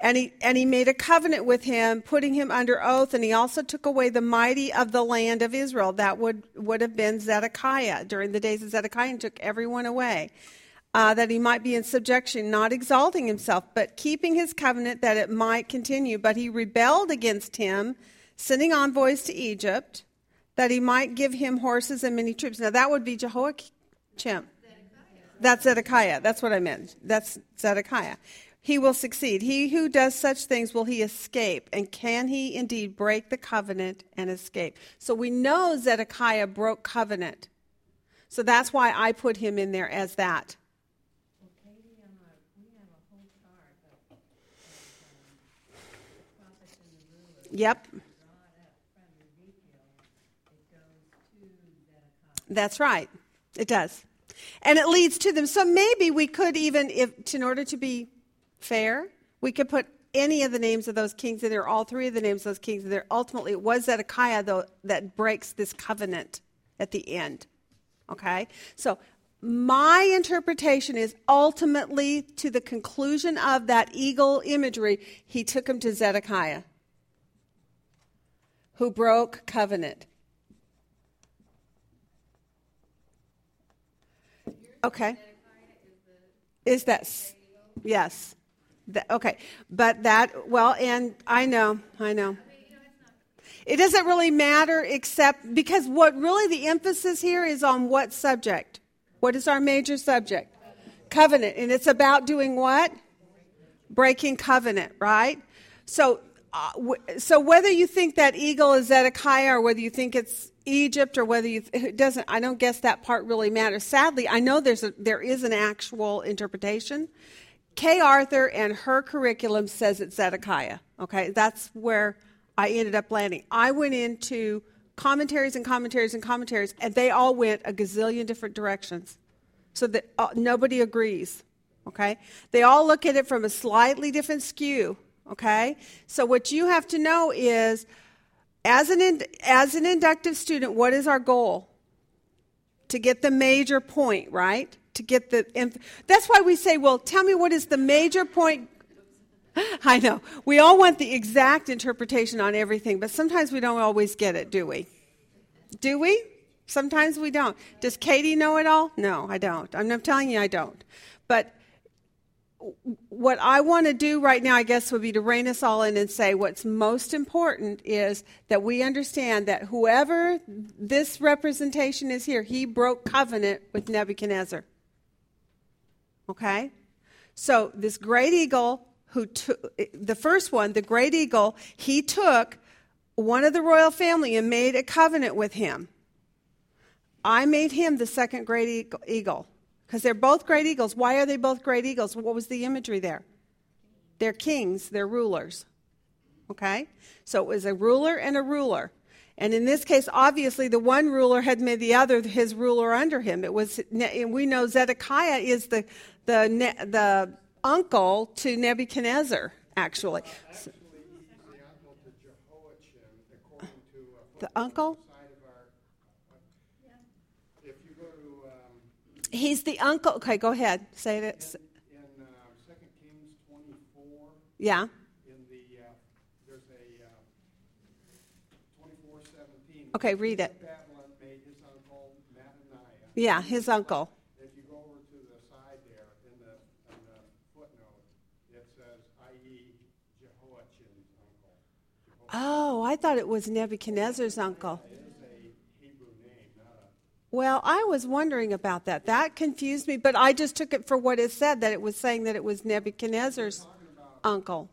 And he and he made a covenant with him, putting him under oath, and he also took away the mighty of the land of Israel. That would would have been Zedekiah during the days of Zedekiah, and took everyone away. Uh, that he might be in subjection, not exalting himself, but keeping his covenant that it might continue. But he rebelled against him, sending envoys to Egypt, that he might give him horses and many troops. Now that would be Jehoiakim. That's Zedekiah. That's what I meant. That's Zedekiah. He will succeed. He who does such things will he escape. And can he indeed break the covenant and escape? So we know Zedekiah broke covenant. So that's why I put him in there as that. Well, Katie, on our, we have a whole chart of, of, um, prophets and the rulers Yep, brought up from Ezekiel. It goes to Zedekiah. That's right. It does. And it leads to them. So maybe we could even, if in order to be fair, we could put any of the names of those kings in there, all three of the names of those kings in there. Ultimately, it was Zedekiah, though, that breaks this covenant at the end. Okay? So my interpretation is ultimately to the conclusion of that eagle imagery, he took him to Zedekiah, who broke covenant. Okay. Is that yes? Okay, but that well, and I know, I know. It doesn't really matter except because what really the emphasis here is on what subject? What is our major subject? Covenant. And it's about doing what? Breaking covenant, right? So, uh, w- so whether you think that eagle is Zedekiah or whether you think it's Egypt or whether you, it doesn't, I don't guess that part really matters. Sadly, I know there's a, there is an actual interpretation. Kay Arthur and her curriculum says it's Zedekiah. Okay, that's where I ended up landing. I went into commentaries and commentaries and commentaries, and they all went a gazillion different directions, so that uh, nobody agrees. Okay, they all look at it from a slightly different skew. Okay, so what you have to know is, as an in, as an inductive student, what is our goal? to get the major point, right? To get the inf- that's why we say, well, tell me what is the major point. [laughs] I know we all want the exact interpretation on everything, but sometimes we don't always get it, do we? Do we? Sometimes we don't. Does Katie know it all? No, I don't. I'm telling you I don't. But what I want to do right now, I guess, would be to rein us all in and say what's most important is that we understand that whoever this representation is here, he broke covenant with Nebuchadnezzar. Okay? So this great eagle, who took the first one, the great eagle, he took one of the royal family and made a covenant with him. I made him the second great eagle because they're both great eagles. Why are they both great eagles? What was the imagery there? They're kings, they're rulers. Okay? So it was a ruler and a ruler. And in this case, obviously, the one ruler had made the other his ruler under him. It was, and we know Zedekiah is the, the, the uncle to Nebuchadnezzar, actually. Actually, he's the uh, uncle to Jehoiachin, according to. uh, The uncle? Side of our, uh, if you go to, um, He's the uncle. Okay, go ahead. Say it. in, uh, Second Kings twenty-four, Yeah. in the, uh, there's a, uh, twenty-four seventeen. Okay, read it. Babylon made his uncle Mattaniah. Yeah, his uncle. If you go over to the side there, in the, in the footnote, it says, i.e. Jehoiachin's uncle. Jehoiachin Oh, I thought it was Nebuchadnezzar's uncle. is a Hebrew name, not a, Well, I was wondering about that. That confused me, but I just took it for what it said that it was saying that it was Nebuchadnezzar's uncle.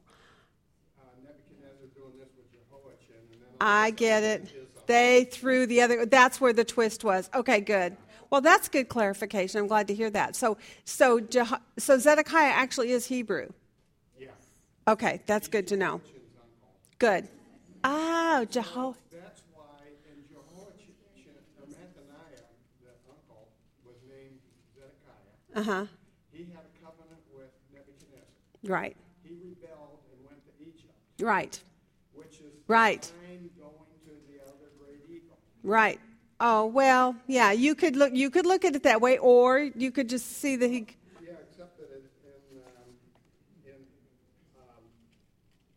uh, Nebuchadnezzar doing this with Jehoiachin, and then. I get it. They threw the other. That's where the twist was. Okay, good. Well, that's good clarification. I'm glad to hear that. So, so, Jeho- so Zedekiah actually is Hebrew. Yes. Okay, that's good to know. Good. Oh, Jeho. That's why, and Jehoiachin, or Mattaniah, the uncle, was named Zedekiah. Uh huh. He had a covenant with Nebuchadnezzar. Right. He rebelled and went to Egypt, Right. which is Right. going to the other great eagle. Right. Oh well, yeah. You could look. You could look at it that way, or you could just see that he. Yeah, except that it- in, um, in, um,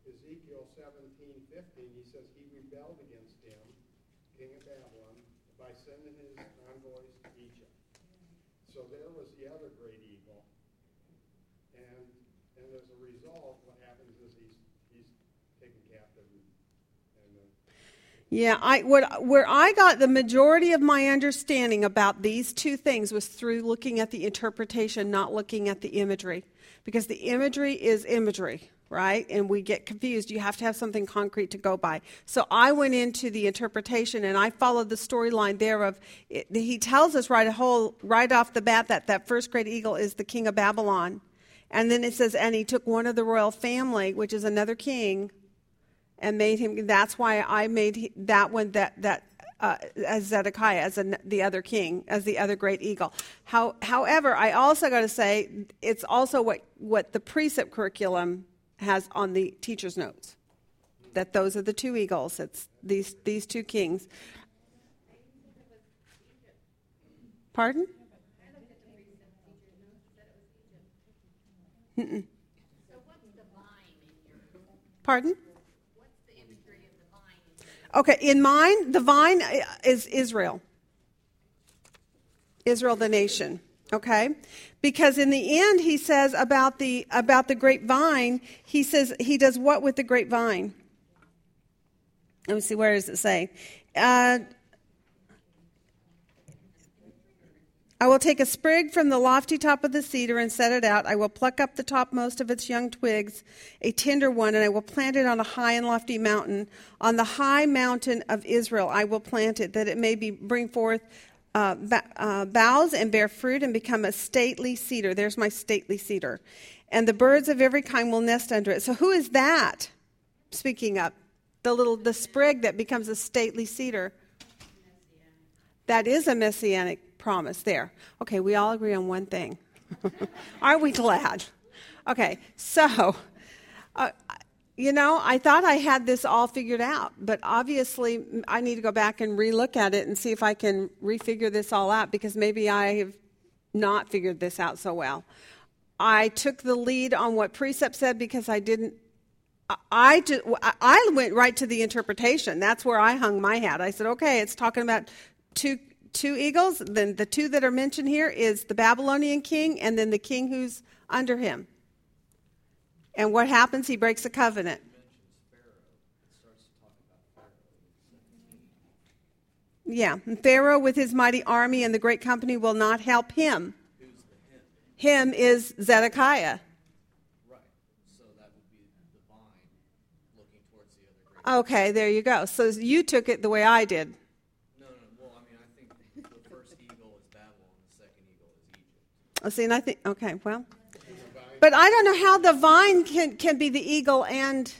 Ezekiel seventeen fifteen, he says he rebelled against him, king of Babylon, by sending his envoys to Egypt. So there was the other great eagle. And, and as a result, what happens is he's, he's taken captive and, and uh, Yeah, I what where I got the majority of my understanding about these two things was through looking at the interpretation, not looking at the imagery, because the imagery is imagery, right? And we get confused. You have to have something concrete to go by. So I went into the interpretation and I followed the storyline there. Of it, he tells us right a whole right off the bat that that first great eagle is the king of Babylon, and then it says, and he took one of the royal family, which is another king and made him. That's why I made that one that that uh, as Zedekiah as an, the other king, as the other great eagle. How, however, I also got to say it's also what what the precept curriculum has on the teacher's notes. That those are the two eagles. It's these these two kings. Pardon? Your, Pardon? what's the imagery of the vine in your? Okay, in mine, the vine is Israel. Israel the nation. Okay? Because in the end he says about the about the grapevine, he says he does what with the grapevine? Let me see, where does it say? Uh, I will take a sprig from the lofty top of the cedar and set it out. I will pluck up the topmost of its young twigs, a tender one, and I will plant it on a high and lofty mountain. On the high mountain of Israel I will plant it, that it may be bring forth uh, uh, boughs and bear fruit and become a stately cedar. There's my stately cedar. And the birds of every kind will nest under it. So who is that? Speaking up? the little the sprig that becomes a stately cedar. That is a messianic promise there. Okay, we all agree on one thing. [laughs] Aren't we glad? Okay, so, uh, you know, I thought I had this all figured out, but obviously I need to go back and relook at it and see if I can refigure this all out because maybe I have not figured this out so well. I took the lead on what precept said because I didn't I- I, I went right to the interpretation. That's where I hung my hat. I said, okay, it's talking about two, two eagles. Then the two that are mentioned here is the Babylonian king and then the king who's under him. And what happens? He breaks a covenant. Yeah, Pharaoh with his mighty army and the great company will not help him. Him is Zedekiah. Right, so that would be the vine looking towards the other. Okay, there you go. So you took it the way I did. No, no, well, I mean, I think the first eagle is Babylon, the second eagle is Egypt. See, and I think, okay, well, But I don't know how the vine can, can be the eagle and. The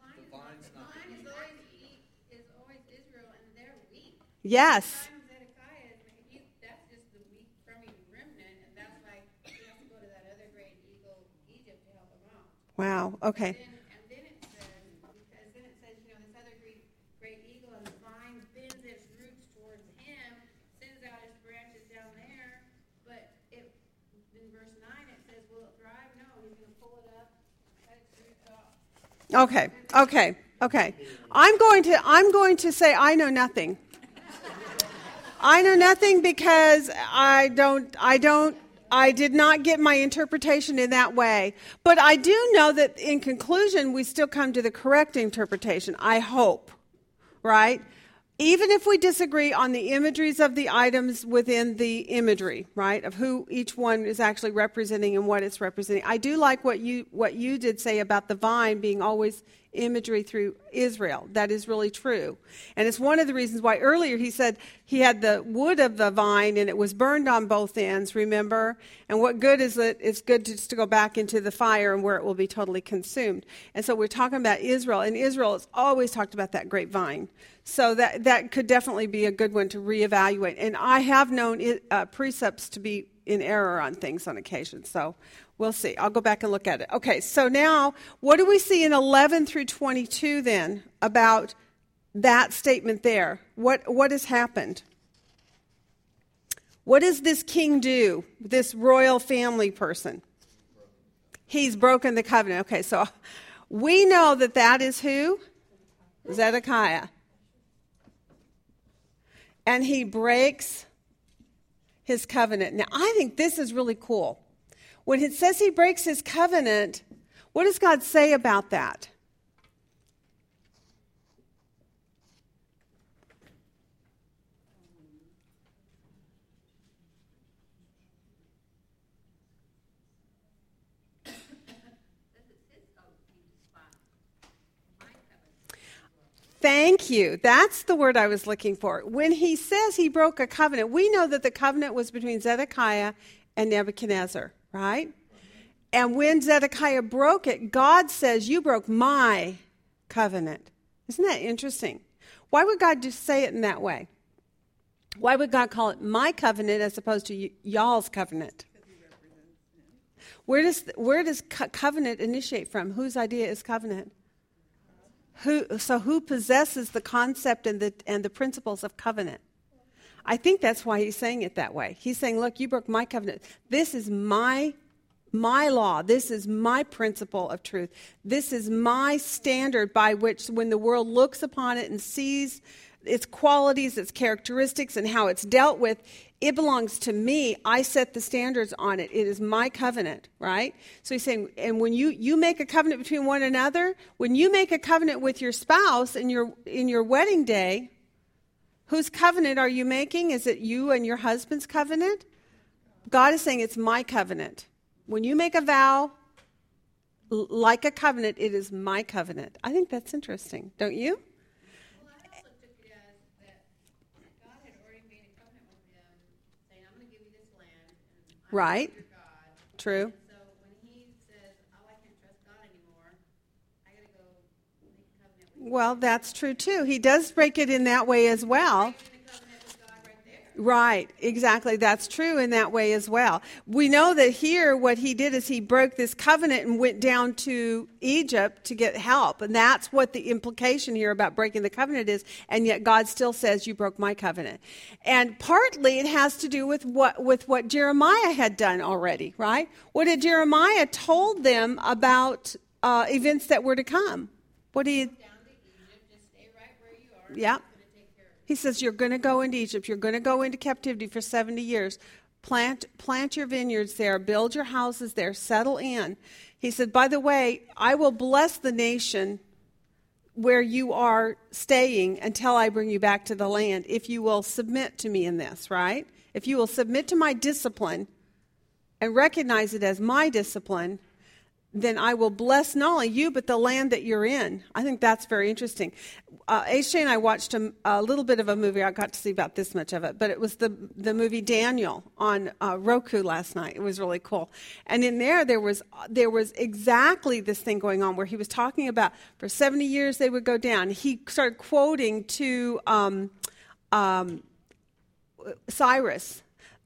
vine, The vine's the not vine the is eagle. always, e- is always Israel, and they're weak. Yes. Time Zedekiah, is- he, that's just the weak from even remnant, and that's why he has to go to that other great eagle, Egypt, to help him out. Wow. Okay. Then, and then it says, because then it says, you know, this other great, great eagle, and the vine bends its roots towards him, sends out its branches down there, but it, in verse nine, it says, will it thrive? No, he's gonna pull it up, cut its roots off. Okay. Okay. Okay. I'm going to I'm going to say I know nothing. I know nothing because I don't I don't I did not get my interpretation in that way. But I do know that in conclusion we still come to the correct interpretation. I hope. Right? Even if we disagree on the imageries of the items within the imagery, right, of who each one is actually representing and what it's representing, I do like what you what you did say about the vine being always imagery through Israel. That is really true, and it's one of the reasons why earlier he said he had the wood of the vine and it was burned on both ends. Remember, and what good is it? It's good just to go back into the fire and where it will be totally consumed. And so we're talking about Israel, and Israel has always talked about that grapevine. So that that could definitely be a good one to reevaluate. And I have known it, uh, precepts to be in error on things on occasion. So we'll see. I'll go back and look at it. Okay. So now, what do we see in 11 through 22 then about that statement there? What what has happened? What does this king do? This royal family person? He's broken the covenant. Okay. So we know that that is who? Zedekiah and he breaks his covenant. Now, I think this is really cool. When it says he breaks his covenant, what does God say about that? Thank you. That's the word I was looking for. When he says he broke a covenant, we know that the covenant was between Zedekiah and Nebuchadnezzar, right? And when Zedekiah broke it, God says, You broke my covenant. Isn't that interesting? Why would God just say it in that way? Why would God call it my covenant as opposed to y- y'all's covenant? Where does, where does co- covenant initiate from? Whose idea is covenant? Who, so who possesses the concept and the, and the principles of covenant? I think that's why he's saying it that way. He's saying, look, you broke my covenant. This is my my law. This is my principle of truth. This is my standard by which when the world looks upon it and sees its qualities, its characteristics, and how it's dealt with, it belongs to me. I set the standards on it. It is my covenant, right? So he's saying, and when you, you make a covenant between one another, when you make a covenant with your spouse in your in your wedding day, whose covenant are you making? Is it you and your husband's covenant? God is saying it's my covenant. When you make a vow like a covenant, it is my covenant. I think that's interesting, don't you? Right. I Well, that's true too. He does break it in that way as well. Right, exactly. That's true in that way as well. We know that here what he did is he broke this covenant and went down to Egypt to get help. And that's what the implication here about breaking the covenant is. And yet God still says, You broke my covenant. And partly it has to do with what, with what Jeremiah had done already, right? What had Jeremiah told them about uh, events that were to come? What he. Down to Egypt, just stay right where you are. Yeah. He says, You're going to go into Egypt. You're going to go into captivity for 70 years. Plant, plant your vineyards there, build your houses there, settle in. He said, By the way, I will bless the nation where you are staying until I bring you back to the land if you will submit to me in this, right? If you will submit to my discipline and recognize it as my discipline, then I will bless not only you, but the land that you're in. I think that's very interesting. Uh, HJ and I watched a, a, little bit of a movie. I got to see about this much of it, but it was the, the movie Daniel on uh, Roku last night. It was really cool. And in there, there was, there was exactly this thing going on where he was talking about for 70 years they would go down. He started quoting to um, um, Cyrus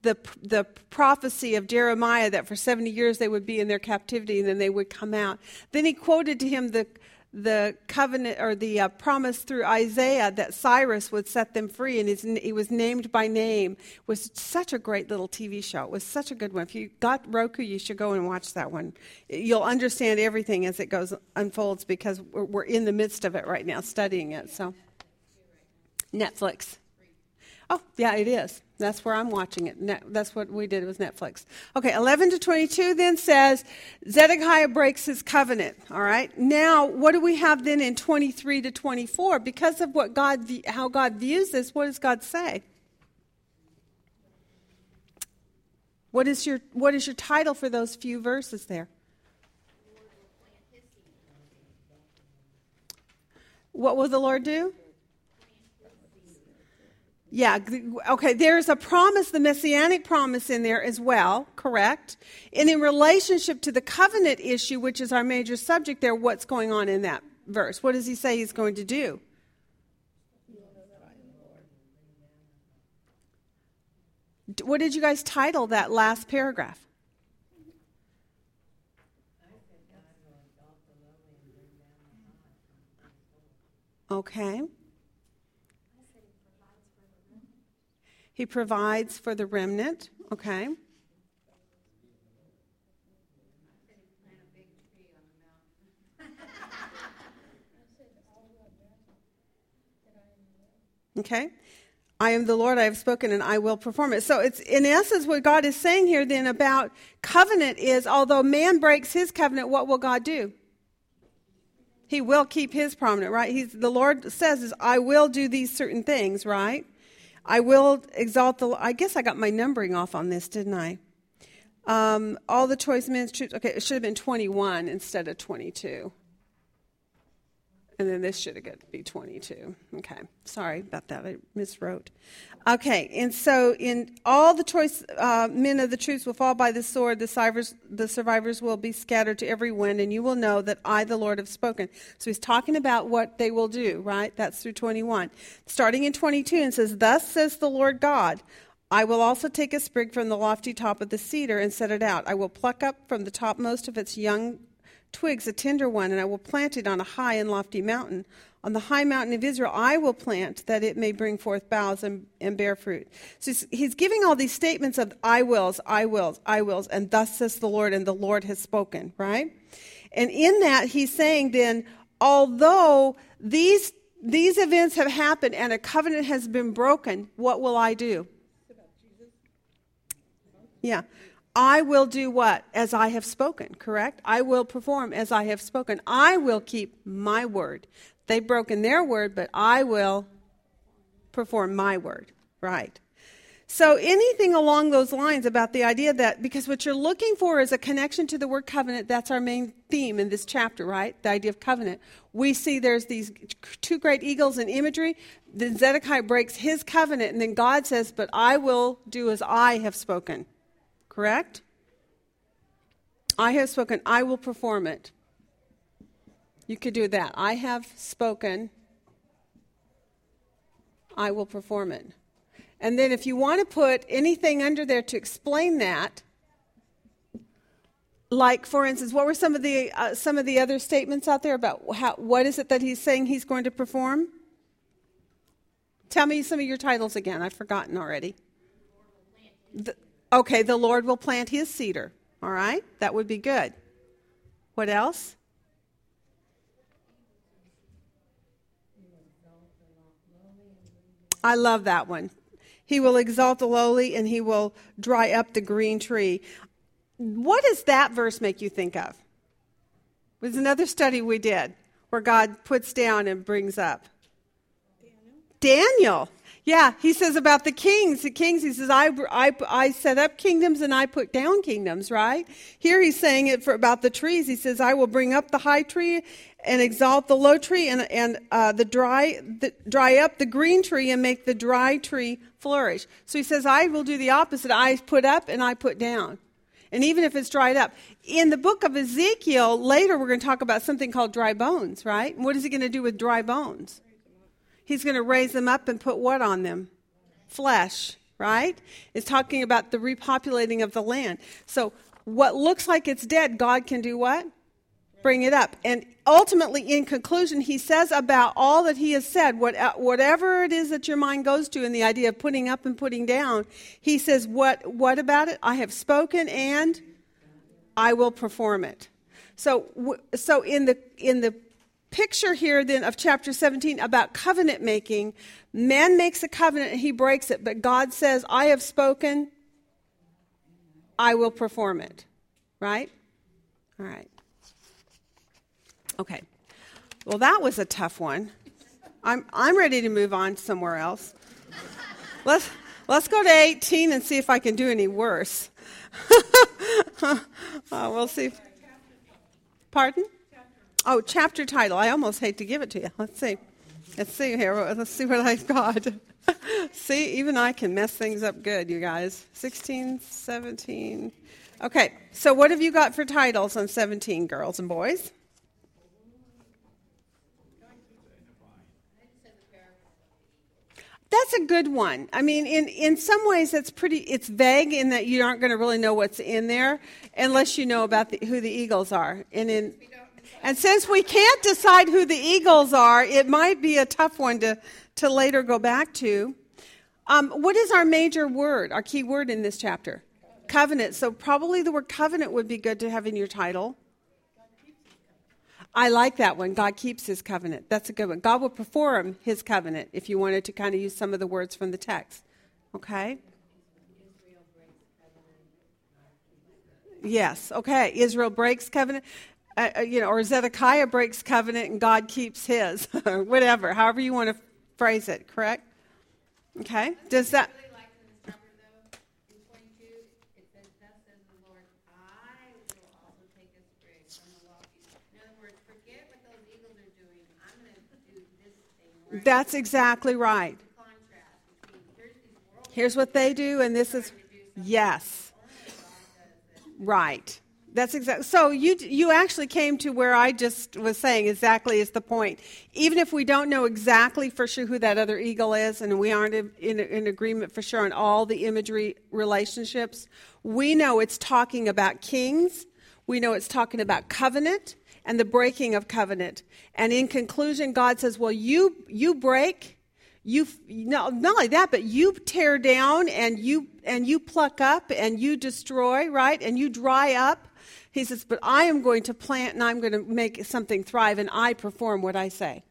the, the prophecy of Jeremiah that for 70 years they would be in their captivity and then they would come out. Then he quoted to him the, the covenant or the uh, promise through Isaiah that Cyrus would set them free, and he was named by name. It was such a great little TV show. It was such a good one. If you got Roku, you should go and watch that one. You'll understand everything as it goes unfolds because we're, we're in the midst of it right now, studying it. So, Netflix. Oh, yeah, it is. That's where I'm watching it. Net, that's what we did. with Netflix. Okay, 11 to 22 then says Zedekiah breaks his covenant. All right. Now, what do we have then in 23 to 24? Because of what God, how God views this, what does God say? What is your What is your title for those few verses there? What will the Lord do? Yeah, okay, there's a promise, the messianic promise in there as well, correct? And in relationship to the covenant issue, which is our major subject there, what's going on in that verse? What does he say he's going to do? What did you guys title that last paragraph? Okay. He provides for the remnant. Okay. Okay. I am the Lord, I have spoken, and I will perform it. So it's in essence what God is saying here then about covenant is although man breaks his covenant, what will God do? He will keep his prominent, right? He's the Lord says is I will do these certain things, right? I will exalt the. I guess I got my numbering off on this, didn't I? Um, all the choice men's troops. Okay, it should have been 21 instead of 22. And then this should have got to be 22. Okay, sorry about that. I miswrote. Okay, and so in all the choice uh, men of the troops will fall by the sword. The survivors, the survivors will be scattered to every wind, and you will know that I, the Lord, have spoken. So he's talking about what they will do, right? That's through 21. Starting in 22, and says, Thus says the Lord God. I will also take a sprig from the lofty top of the cedar and set it out. I will pluck up from the topmost of its young twigs a tender one, and I will plant it on a high and lofty mountain. On the high mountain of Israel, I will plant that it may bring forth boughs and, and bear fruit. So he's, he's giving all these statements of I wills, I wills, I wills, and thus says the Lord, and the Lord has spoken, right? And in that, he's saying then, although these, these events have happened and a covenant has been broken, what will I do? Yeah. I will do what? As I have spoken, correct? I will perform as I have spoken. I will keep my word. They've broken their word, but I will perform my word, right? So anything along those lines about the idea that, because what you're looking for is a connection to the word covenant, that's our main theme in this chapter, right? The idea of covenant. We see there's these two great eagles in imagery. Then Zedekiah breaks his covenant, and then God says, But I will do as I have spoken. Correct? I have spoken, I will perform it. You could do that. I have spoken, I will perform it. And then if you want to put anything under there to explain that, like for instance, what were some of the uh, some of the other statements out there about how, what is it that he's saying he's going to perform? Tell me some of your titles again. I've forgotten already. The, Okay, the Lord will plant his cedar. All right, that would be good. What else? I love that one. He will exalt the lowly and he will dry up the green tree. What does that verse make you think of? It was another study we did where God puts down and brings up. Daniel. Daniel. Yeah, he says about the kings. The kings, he says, I, I, I set up kingdoms and I put down kingdoms, right? Here he's saying it for about the trees. He says, I will bring up the high tree and exalt the low tree and, and uh, the dry the, dry up the green tree and make the dry tree flourish. So he says, I will do the opposite. I put up and I put down. And even if it's dried up. In the book of Ezekiel, later we're going to talk about something called dry bones, right? what is he going to do with dry bones? He's going to raise them up and put what on them? Flesh, right? It's talking about the repopulating of the land. So, what looks like it's dead, God can do what? Bring it up. And ultimately, in conclusion, he says about all that he has said, what, uh, whatever it is that your mind goes to in the idea of putting up and putting down, he says, What, what about it? I have spoken and I will perform it. So, so in the in the picture here then of chapter 17 about covenant making. Man makes a covenant and he breaks it, but God says, I have spoken, I will perform it. Right? All right. Okay. Well, that was a tough one. I'm, I'm ready to move on somewhere else. Let's, let's go to 18 and see if I can do any worse. [laughs] uh, we'll see. Pardon? Oh, chapter title. I almost hate to give it to you. Let's see. Let's see here. Let's see what I've got. [laughs] see, even I can mess things up good, you guys. 16, 17. Okay, so what have you got for titles on 17, girls and boys? That's a good one. I mean, in, in some ways, it's pretty. It's vague in that you aren't going to really know what's in there unless you know about the, who the eagles are. And in and since we can't decide who the eagles are, it might be a tough one to, to later go back to. Um, what is our major word, our key word in this chapter? Covenant. So, probably the word covenant would be good to have in your title. I like that one. God keeps his covenant. That's a good one. God will perform his covenant if you wanted to kind of use some of the words from the text. Okay? Yes. Okay. Israel breaks covenant uh, uh, you know, or Zedekiah breaks covenant and God keeps his, [laughs] or whatever, however you want to phrase it, correct? Okay? Does that. That's exactly right. Here's what they do, and this is. Yes. Right. That's exactly. So you you actually came to where I just was saying exactly is the point. Even if we don't know exactly for sure who that other eagle is, and we aren't in, in, in agreement for sure on all the imagery relationships, we know it's talking about kings. We know it's talking about covenant and the breaking of covenant. And in conclusion, God says, "Well, you you break." You no, not only that, but you tear down and you and you pluck up and you destroy, right? And you dry up he says, But I am going to plant and I'm going to make something thrive, and I perform what I say.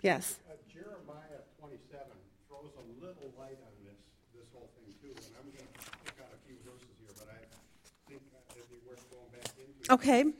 Yes. Uh, Jeremiah 27 throws a little light on this, this whole thing, too. And I'm going to pick out a few verses here, but I think it'd be worth going back into. Okay.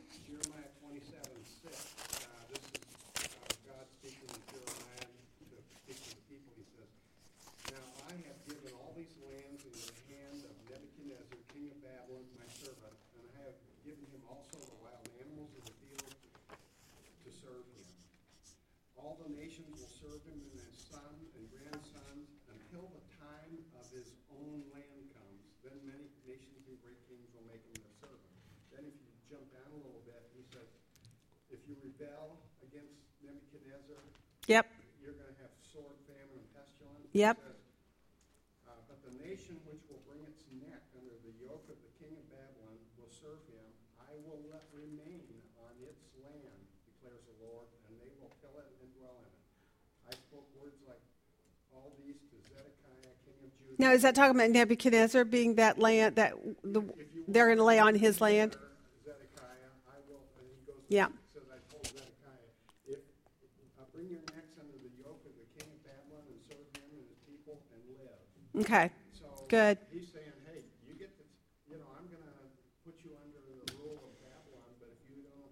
rebel against Nebuchadnezzar, yep. you're going to have sword, famine, and pestilence. Yep. Uh, but the nation which will bring its neck under the yoke of the king of Babylon will serve him. I will let remain on its land, declares the Lord, and they will fill it and dwell in it. I spoke words like all these to Zedekiah, king of Judah. Now, is that talking about Nebuchadnezzar being that land that the, they're going to lay on his land? Zedekiah, I will, and he goes, yeah. Okay. So Good. He's saying, hey, you get to, you know, I'm going to put you under the rule of Babylon, but if you don't,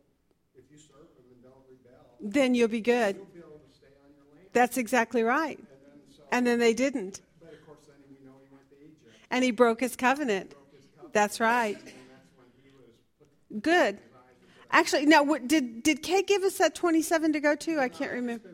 if you serve him and don't rebel, then you'll be good. You'll be able to stay on your land. That's exactly right. And then, so And then they didn't. But of course, then we know he went to Egypt, And he broke his covenant. broke his covenant, That's right. that's when he was put Good. Actually, now what, did did Kay give us that twenty seven to go to? I can't remember.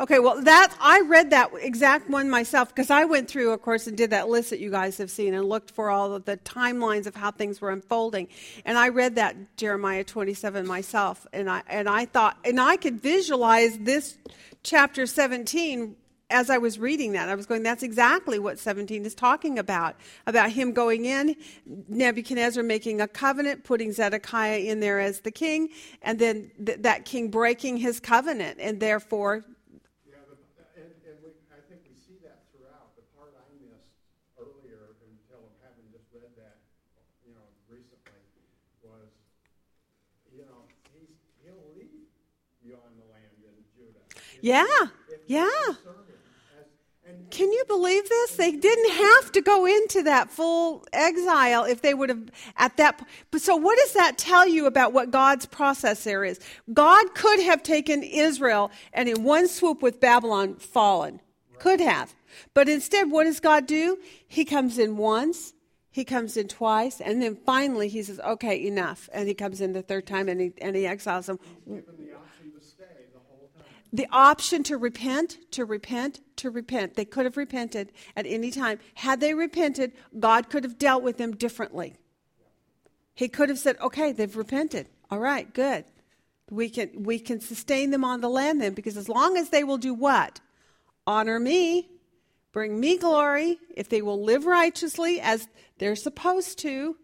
Okay, well that I read that exact one myself because I went through, of course, and did that list that you guys have seen and looked for all of the timelines of how things were unfolding. And I read that Jeremiah twenty seven myself, and I and I thought, and I could visualize this chapter seventeen as I was reading that, I was going, that's exactly what 17 is talking about. About him going in, Nebuchadnezzar making a covenant, putting Zedekiah in there as the king, and then th- that king breaking his covenant, and therefore, Yeah, the, and, and we, I think we see that throughout. The part I missed earlier until having just read that, you know, recently, was, you know, he's, he'll leave you on the land in Judah. If- yeah, yeah. Can you believe this? They didn't have to go into that full exile if they would have at that. But so, what does that tell you about what God's process there is? God could have taken Israel and in one swoop with Babylon fallen. Could have. But instead, what does God do? He comes in once, he comes in twice, and then finally he says, okay, enough. And he comes in the third time and he, and he exiles them. given the option to stay the whole time. The option to repent, to repent, to repent. They could have repented at any time. Had they repented, God could have dealt with them differently. He could have said, "Okay, they've repented. All right, good. We can we can sustain them on the land then because as long as they will do what? Honor me, bring me glory, if they will live righteously as they're supposed to,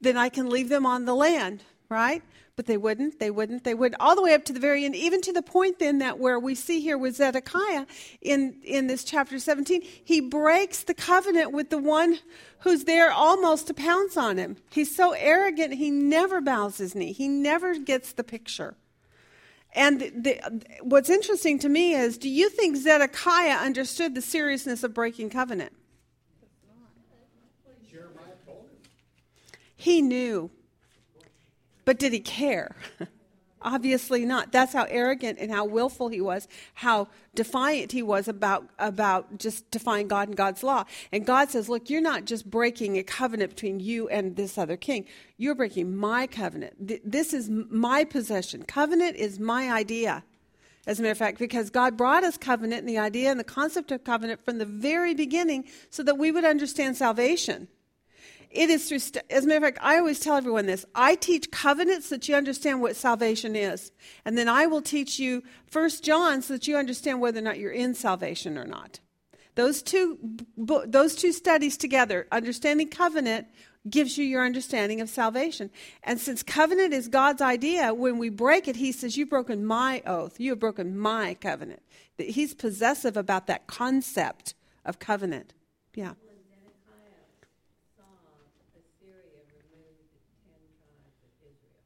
then I can leave them on the land, right? But they wouldn't, they wouldn't, they wouldn't, all the way up to the very end, even to the point then that where we see here with Zedekiah in, in this chapter 17, he breaks the covenant with the one who's there almost to pounce on him. He's so arrogant, he never bows his knee, he never gets the picture. And the, what's interesting to me is do you think Zedekiah understood the seriousness of breaking covenant? Jeremiah told him. He knew. But did he care? [laughs] Obviously not. That's how arrogant and how willful he was, how defiant he was about, about just defying God and God's law. And God says, Look, you're not just breaking a covenant between you and this other king, you're breaking my covenant. This is my possession. Covenant is my idea. As a matter of fact, because God brought us covenant and the idea and the concept of covenant from the very beginning so that we would understand salvation. It is through, st- as a matter of fact, I always tell everyone this. I teach covenants so that you understand what salvation is. And then I will teach you First John so that you understand whether or not you're in salvation or not. Those two, those two studies together, understanding covenant, gives you your understanding of salvation. And since covenant is God's idea, when we break it, He says, You've broken my oath. You have broken my covenant. He's possessive about that concept of covenant. Yeah. When Zedekiah saw Assyria remove the ten tribes of Israel,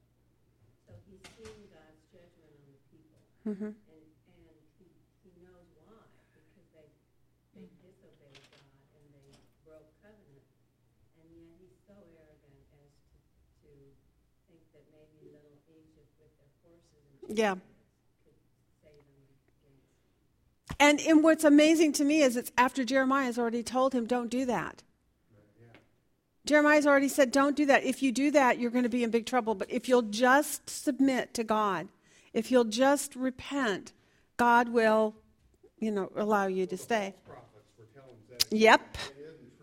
so he's seen God's judgment on the people. Mm-hmm. And, and he, he knows why, because they, they disobeyed God and they broke covenant. And yet he's so arrogant as to, to think that maybe little Egypt with their horses and Yeah. chariots could save them against And, and what's amazing to me is it's after Jeremiah has already told him, don't do that. Jeremiah's already said, don't do that. If you do that, you're going to be in big trouble. But if you'll just submit to God, if you'll just repent, God will, you know, allow you to stay. Yep.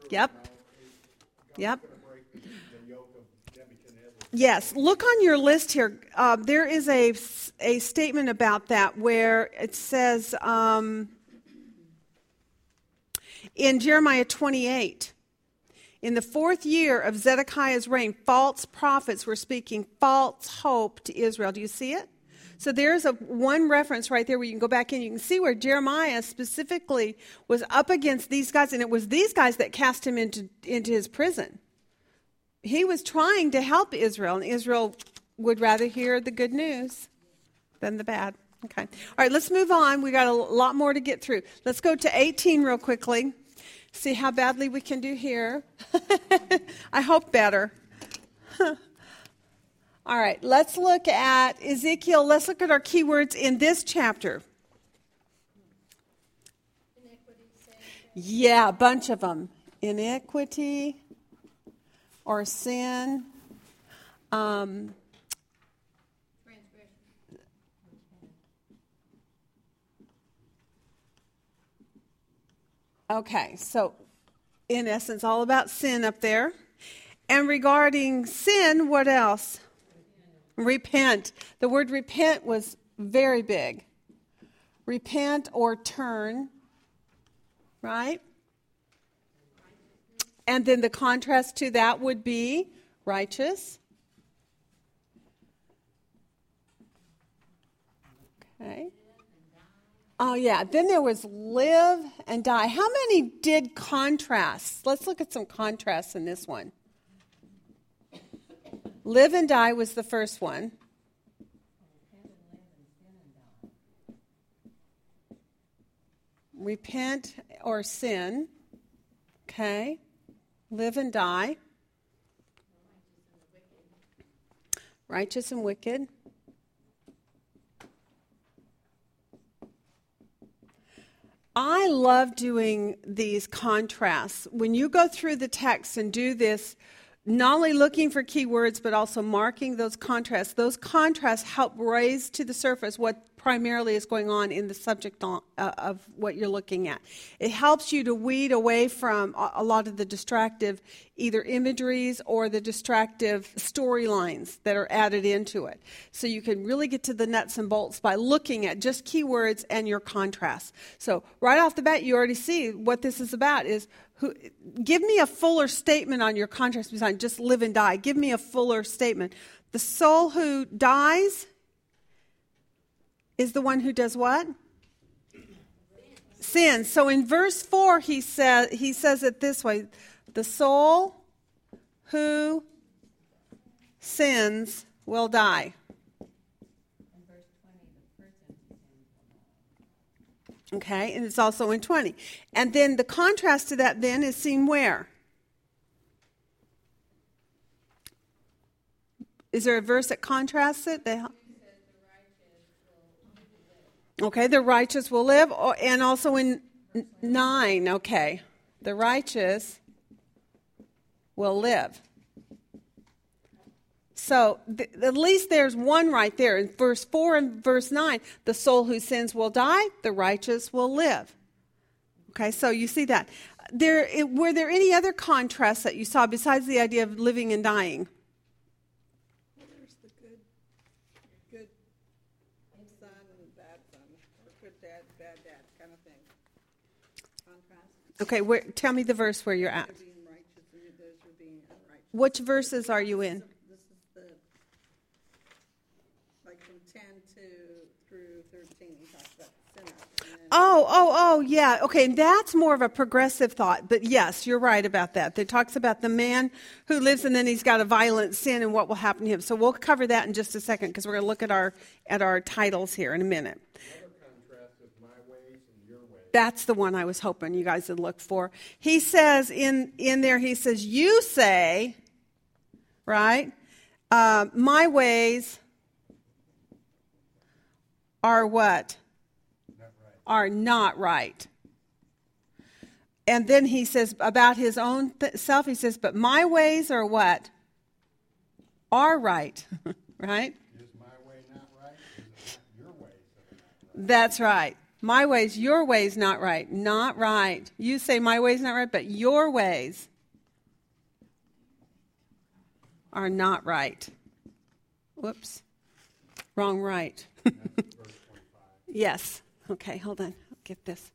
Yep. Yep. Yes, look on your list here. Uh, there is a, a statement about that where it says um, in Jeremiah 28, in the fourth year of Zedekiah's reign, false prophets were speaking false hope to Israel. Do you see it? So there's a one reference right there where you can go back in. You can see where Jeremiah specifically was up against these guys, and it was these guys that cast him into, into his prison he was trying to help Israel, and Israel would rather hear the good news than the bad. Okay. All right, let's move on. We got a lot more to get through. Let's go to 18 real quickly. See how badly we can do here. [laughs] I hope better. [laughs] All right, let's look at Ezekiel. Let's look at our keywords in this chapter. Yeah, a bunch of them. Iniquity or sin. Um, okay, so in essence, all about sin up there. And regarding sin, what else? Repent. The word repent was very big. Repent or turn, right? And then the contrast to that would be righteous. Okay. Oh, yeah. Then there was live and die. How many did contrasts? Let's look at some contrasts in this one. Live and die was the first one. Repent or sin. Okay. Live and die. Righteous and wicked. I love doing these contrasts. When you go through the text and do this, not only looking for keywords, but also marking those contrasts, those contrasts help raise to the surface what primarily is going on in the subject uh, of what you're looking at. It helps you to weed away from a lot of the distractive either imageries or the distractive storylines that are added into it. So you can really get to the nuts and bolts by looking at just keywords and your contrast. So right off the bat, you already see what this is about is who, give me a fuller statement on your contrast design. Just live and die. Give me a fuller statement. The soul who dies is the one who does what? Sin. So in verse 4, he, says he says it this way The soul who sins will die. Okay, and it's also in 20. And then the contrast to that then is seen where? Is there a verse that contrasts it? Okay, the righteous will live. Oh, and also in 9, okay. The righteous will live. So th- at least there's one right there. In verse 4 and verse 9, the soul who sins will die, the righteous will live. Okay, so you see that. There, it, were there any other contrasts that you saw besides the idea of living and dying? There's the good, good son and bad son, or good dad, bad dad kind of thing. Contrast. Okay, where, tell me the verse where you're at. Being righteous and those who are being. Which verses are you in? This is the, like from ten to through thirteen, he talks about sinners. Oh, oh, oh, yeah. Okay, that's more of a progressive thought. But yes, you're right about that. It talks about the man who lives and then he's got a violent sin and what will happen to him. So we'll cover that in just a second because we're going to look at our at our titles here in a minute. Another contrast is my ways and your ways. That's the one I was hoping you guys would look for. He says in in there, he says, "You say, right? Uh, my ways are what? Are not right." And then he says about his own th- self, he says, "But my ways are what? Are right, [laughs] right? Is my way not right? Is it not your ways that are not right? That's right. My ways, your ways, not right. Not right. You say my ways not right, but your ways are not right. Whoops. Wrong right. [laughs] yes. Okay, hold on. I'll get this.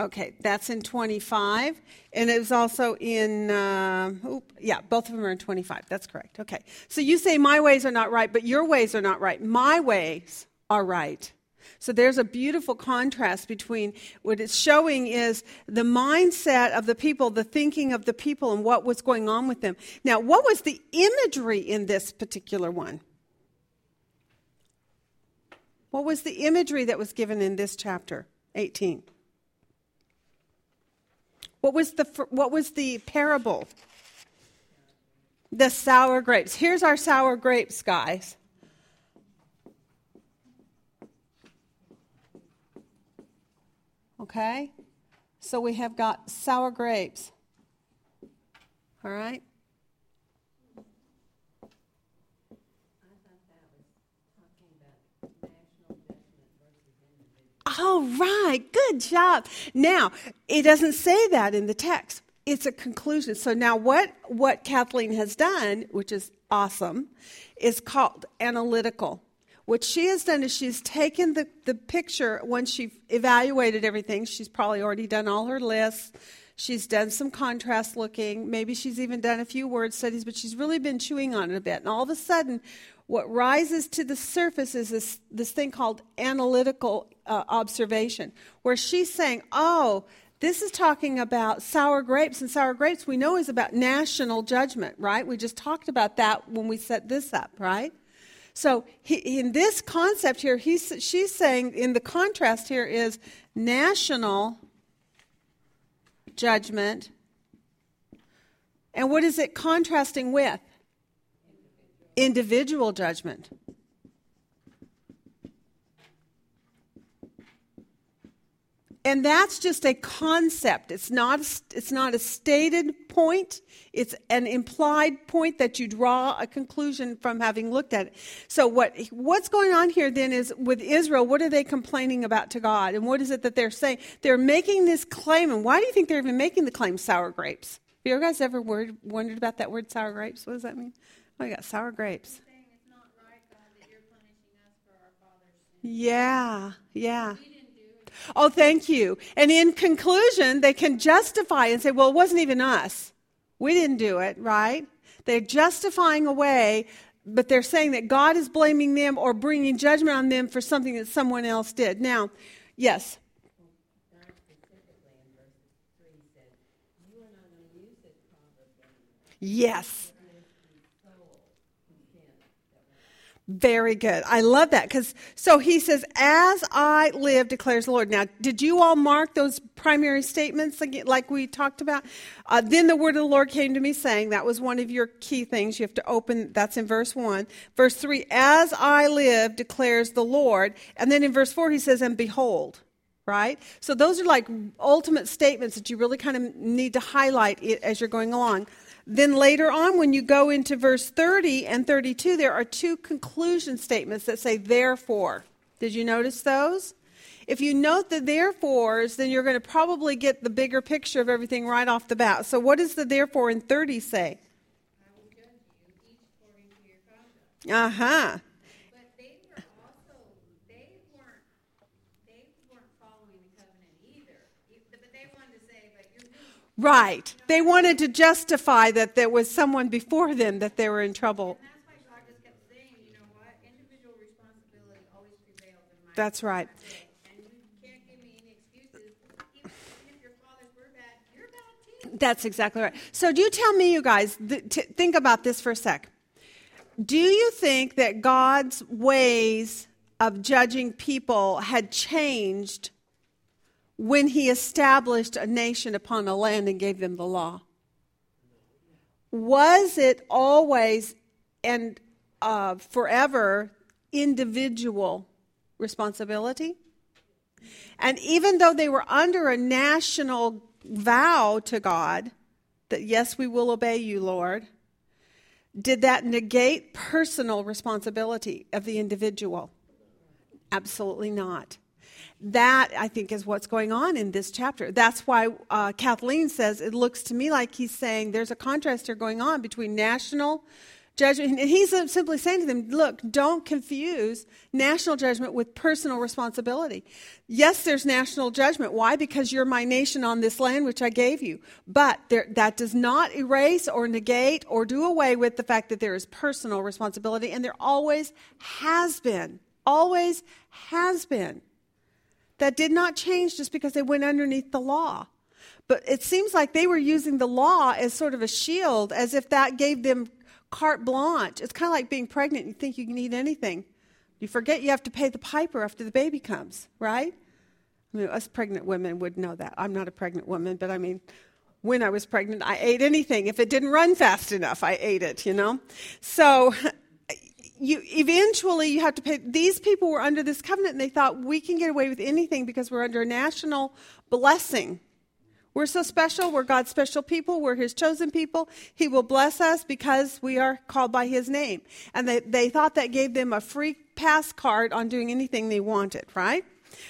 Okay, that's in 25. And it was also in, uh, oop, yeah, both of them are in 25. That's correct. Okay. So you say, My ways are not right, but your ways are not right. My ways are right. So there's a beautiful contrast between what it's showing is the mindset of the people, the thinking of the people, and what was going on with them. Now, what was the imagery in this particular one? What was the imagery that was given in this chapter 18? What was the what was the parable? The sour grapes. Here's our sour grapes, guys. Okay? So we have got sour grapes. All right? All right, good job. Now, it doesn't say that in the text. It's a conclusion. So now what what Kathleen has done, which is awesome, is called analytical. What she has done is she's taken the, the picture once she evaluated everything. She's probably already done all her lists. She's done some contrast looking. Maybe she's even done a few word studies, but she's really been chewing on it a bit. And all of a sudden, what rises to the surface is this, this thing called analytical uh, observation, where she's saying, oh, this is talking about sour grapes, and sour grapes we know is about national judgment, right? We just talked about that when we set this up, right? So he, in this concept here, he's, she's saying in the contrast here is national judgment. And what is it contrasting with? Individual judgment. And that's just a concept. It's not, it's not a stated point. It's an implied point that you draw a conclusion from having looked at it. So what, what's going on here then is with Israel, what are they complaining about to God? And what is it that they're saying? They're making this claim. And why do you think they're even making the claim sour grapes? Have you guys ever word, wondered about that word sour grapes? What does that mean? Oh, got sour grapes. Yeah, yeah. Oh, thank you. And in conclusion, they can justify and say, well, it wasn't even us. We didn't do it, right? They're justifying away, but they're saying that God is blaming them or bringing judgment on them for something that someone else did. Now, yes. Yes. Very good. I love that because so he says, "As I live," declares the Lord. Now, did you all mark those primary statements like, we talked about? Uh, then the word of the Lord came to me, saying, "That was one of your key things. You have to open. That's in verse one. Verse three, "As I live," declares the Lord. And then in verse four, he says, "And behold." Right? So those are like ultimate statements that you really kind of need to highlight as you're going along. Then later on, when you go into verse 30 and 32, there are two conclusion statements that say, therefore. Did you notice those? If you note the therefores, then you're going to probably get the bigger picture of everything right off the bat. So, what does the therefore in 30 say? Uh huh. Right. They wanted to justify that there was someone before them that they were in trouble. That's right. That's exactly right. So, do you tell me, you guys, th- t- think about this for a sec. Do you think that God's ways of judging people had changed when he established a nation upon a land and gave them the law? Was it always and uh, forever individual responsibility? And even though they were under a national vow to God that, yes, we will obey you, Lord, did that negate personal responsibility of the individual? Absolutely not that I think is what's going on in this chapter. That's why uh, Kathleen says it looks to me like he's saying there's a contrast here going on between national judgment. And he's simply saying to them, look, don't confuse national judgment with personal responsibility. Yes, there's national judgment. Why? Because you're my nation on this land which I gave you. But there, that does not erase or negate or do away with the fact that there is personal responsibility, and there always has been. Always has been. That did not change just because they went underneath the law. But it seems like they were using the law as sort of a shield, as if that gave them carte blanche. It's kind of like being pregnant. You think you can eat anything. You forget you have to pay the piper after the baby comes, right? I mean, us pregnant women would know that. I'm not a pregnant woman, but I mean, when I was pregnant, I ate anything. If it didn't run fast enough, I ate it, you know? So you eventually you have to pay these people were under this covenant and they thought we can get away with anything because we're under a national blessing. We're so special we're god's special people we're his chosen people. He will bless us because we are called by his name. And they, they thought that gave them a free pass card on doing anything they wanted right?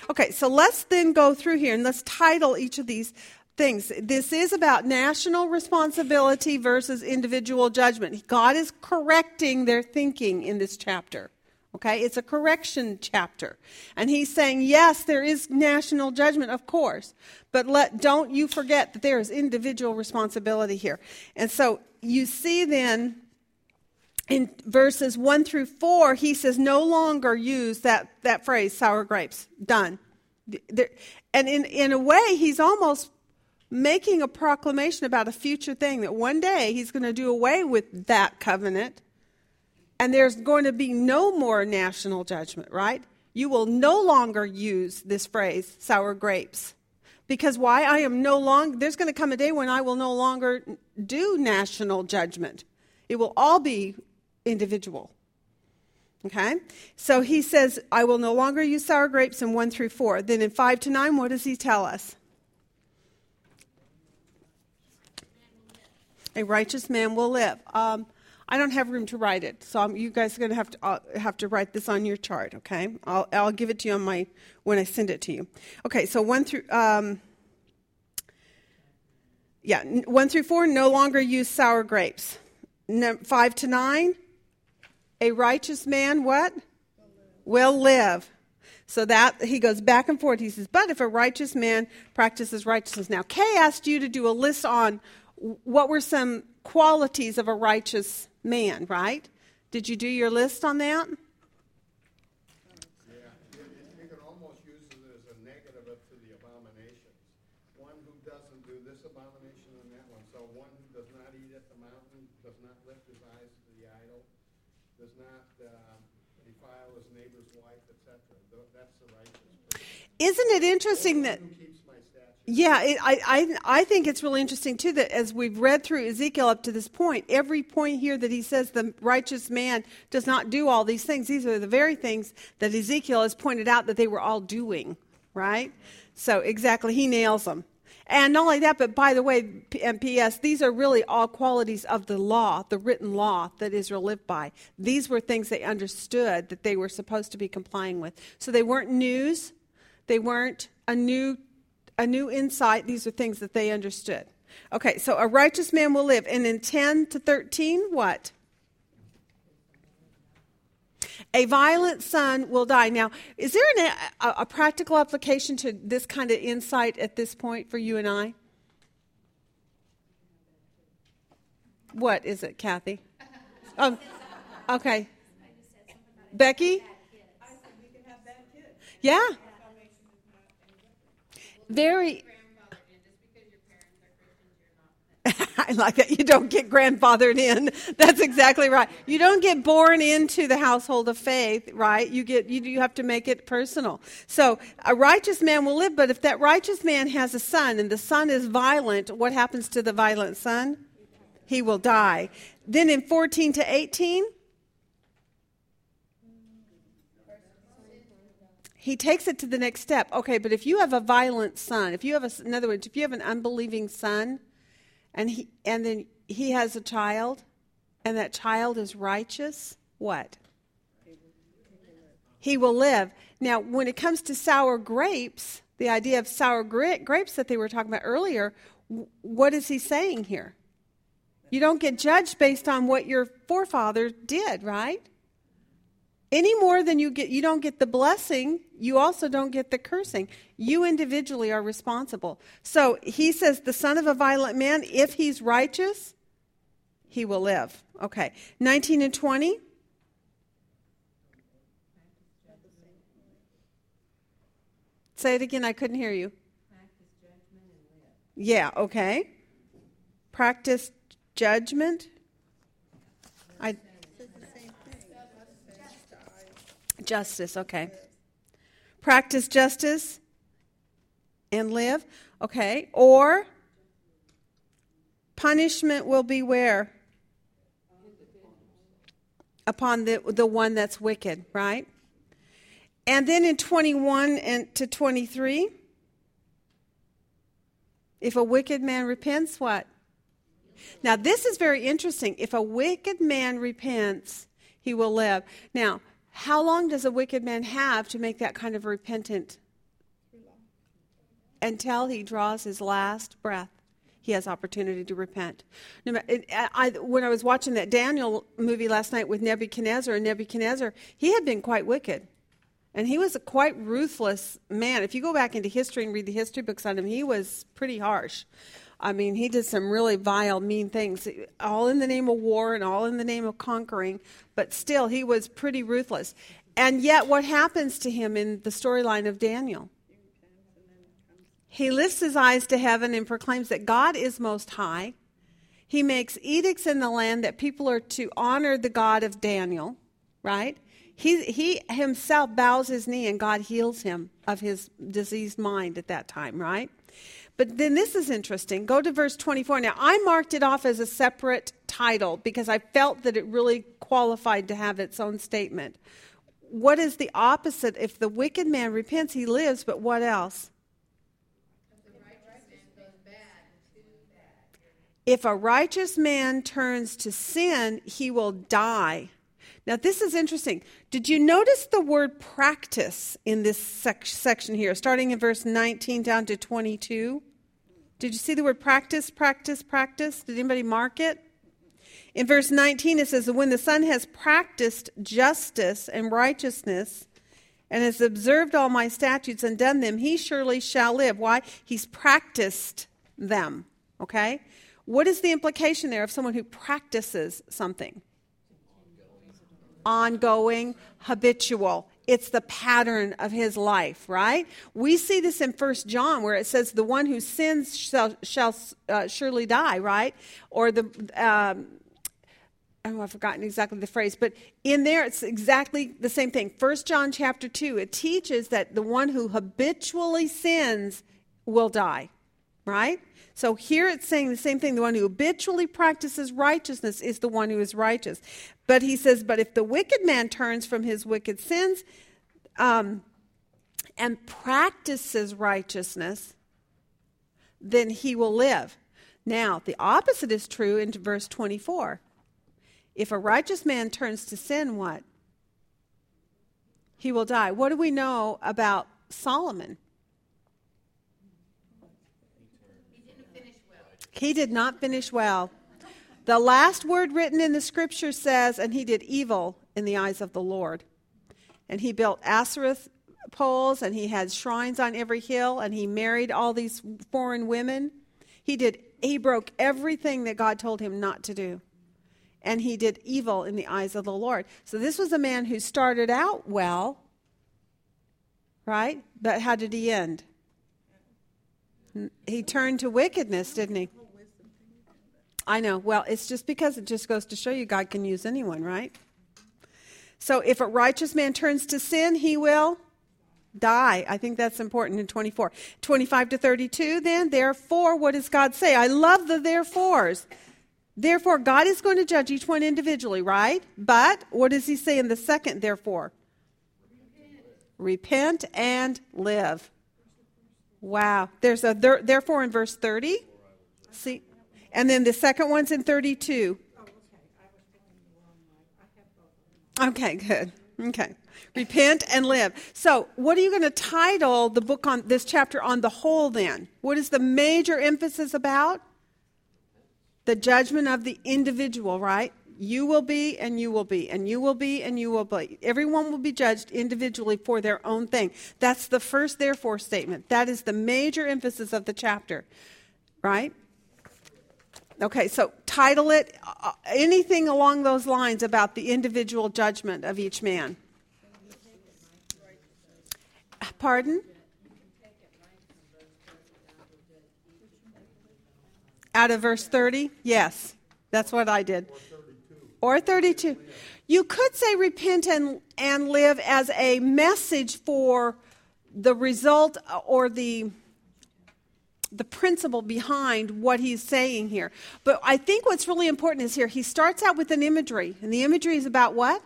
Okay so let's then go through here and let's title each of these things. This is about national responsibility versus individual judgment. God is correcting their thinking in this chapter. Okay, it's a correction chapter. And he's saying, yes, there is national judgment, of course, but let, don't you forget that there is individual responsibility here. And so you see then in verses 1 through 4, he says, no longer use that, that phrase, sour grapes. Done. And in, in a way, he's almost making a proclamation about a future thing that one day he's going to do away with that covenant and there's going to be no more national judgment, right? You will no longer use this phrase, sour grapes. Because why? I am no longer, there's going to come a day when I will no longer do national judgment. It will all be individual. Okay? So he says, I will no longer use sour grapes in 1 through 4. Then in 5 to 9, what does he tell us? A righteous man will live. Um, I don't have room to write it, so I'm, you guys are going to have to uh, have to write this on your chart. Okay, I'll I'll give it to you on my when I send it to you. Okay, so one through um, yeah, one through four. No longer use sour grapes. No, five to nine. A righteous man what will live. So that he goes back and forth. He says, "But if a righteous man practices righteousness." Now, Kay asked you to do a list on what were some qualities of a righteous man, right? Did you do your list on that? Yeah, you can almost use it as a negative to the abominations. One who doesn't do this abomination and that one. So one who does not eat at the mountain, does not lift his eyes to the idol, does not uh, defile his neighbor's wife, etc. That's the righteous person. Isn't it interesting that yeah, it, I, I, I think it's really interesting too that as we've read through Ezekiel up to this point, every point here that he says the righteous man does not do all these things, these are the very things that Ezekiel has pointed out that they were all doing, right? So exactly, he nails them. And not only that, but by the way, and P.S., these are really all qualities of the law, the written law that Israel lived by. These were things they understood that they were supposed to be complying with. So they weren't news, they weren't a new a new insight. These are things that they understood. Okay, so a righteous man will live. And in 10 to 13, what? A violent son will die. Now, is there an, a, a, practical application to this kind of insight at this point for you and I? What is it, Kathy? Um, okay. Becky? Yeah very. [laughs] I like that. You don't get grandfathered in. That's exactly right. You don't get born into the household of faith, right? You get you, you have to make it personal. So a righteous man will live, but if that righteous man has a son and the son is violent, what happens to the violent son? He will die. Then in 14 to 18, he takes it to the next step. Okay, but if you have a violent son, if you have a, in other words, if you have an unbelieving son, and he and then he has a child, and that child is righteous, what? He will live. Now, when it comes to sour grapes, the idea of sour grapes that they were talking about earlier, what is he saying here? You don't get judged based on what your forefather did, right? Any more than you get you don't get the blessing you also don't get the cursing. You individually are responsible. So he says the son of a violent man if he's righteous he will live. Okay. 19 and 20 say it again i couldn't hear you. Yeah okay. Practice judgment i Justice, okay. Practice justice and live, okay. Or punishment will be where? upon the, the one that's wicked, right? And then in 21 and to 23, if a wicked man repents, what? Now, this is very interesting. If a wicked man repents, he will live. Now, how long does a wicked man have to make that kind of repentant? Until he draws his last breath, he has opportunity to repent. When I was watching that Daniel movie last night with Nebuchadnezzar, and Nebuchadnezzar, he had been quite wicked. And he was a quite ruthless man. If you go back into history and read the history books on him, he was pretty harsh. I mean, he did some really vile, mean things, all in the name of war and all in the name of conquering, but still, he was pretty ruthless. And yet, what happens to him in the storyline of Daniel? He lifts his eyes to heaven and proclaims that God is most high. He makes edicts in the land that people are to honor the God of Daniel, right? He, he himself bows his knee and God heals him of his diseased mind at that time, right? But then this is interesting. Go to verse 24. Now, I marked it off as a separate title because I felt that it really qualified to have its own statement. What is the opposite? If the wicked man repents, he lives, but what else? If a righteous man turns to sin, he will die. Now, this is interesting. Did you notice the word practice in this sec- section here, starting in verse 19 down to 22? Did you see the word practice, practice, practice? Did anybody mark it? In verse 19, it says, When the Son has practiced justice and righteousness and has observed all my statutes and done them, he surely shall live. Why? He's practiced them. Okay? What is the implication there of someone who practices something? Ongoing, habitual. It's the pattern of his life, right? We see this in First John where it says, "The one who sins shall, shall uh, surely die," right? Or the um, oh, I've forgotten exactly the phrase, but in there it's exactly the same thing. First John chapter two, it teaches that the one who habitually sins will die, right? So here it's saying the same thing. The one who habitually practices righteousness is the one who is righteous. But he says, but if the wicked man turns from his wicked sins um, and practices righteousness, then he will live. Now, the opposite is true in verse 24. If a righteous man turns to sin, what? He will die. What do we know about Solomon? He did not finish well. The last word written in the scripture says, and he did evil in the eyes of the Lord. And he built Asherah poles, and he had shrines on every hill, and he married all these foreign women. He did he broke everything that God told him not to do. And he did evil in the eyes of the Lord. So this was a man who started out well, right? But how did he end? He turned to wickedness, didn't he? I know. Well, it's just because it just goes to show you God can use anyone, right? So if a righteous man turns to sin, he will die. I think that's important in 24. 25 to 32, then, therefore, what does God say? I love the therefores. Therefore, God is going to judge each one individually, right? But what does he say in the second, therefore? Repent, Repent and live. Wow. There's a there, therefore in verse 30. See? And then the second one's in 32. Okay, good. Okay. Repent and live. So, what are you going to title the book on this chapter on the whole then? What is the major emphasis about? The judgment of the individual, right? You will be and you will be and you will be and you will be. Everyone will be judged individually for their own thing. That's the first therefore statement. That is the major emphasis of the chapter, right? Okay, so title it uh, anything along those lines about the individual judgment of each man. Pardon? Out of verse 30? Yes, that's what I did. Or 32. You could say repent and, and live as a message for the result or the the principle behind what he's saying here. But I think what's really important is here he starts out with an imagery, and the imagery is about what?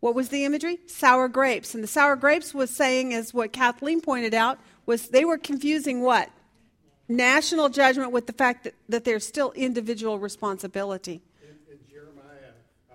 What was the imagery? Sour grapes. And the sour grapes was saying, as what Kathleen pointed out, was they were confusing what? National judgment with the fact that, that there's still individual responsibility. In, in Jeremiah uh,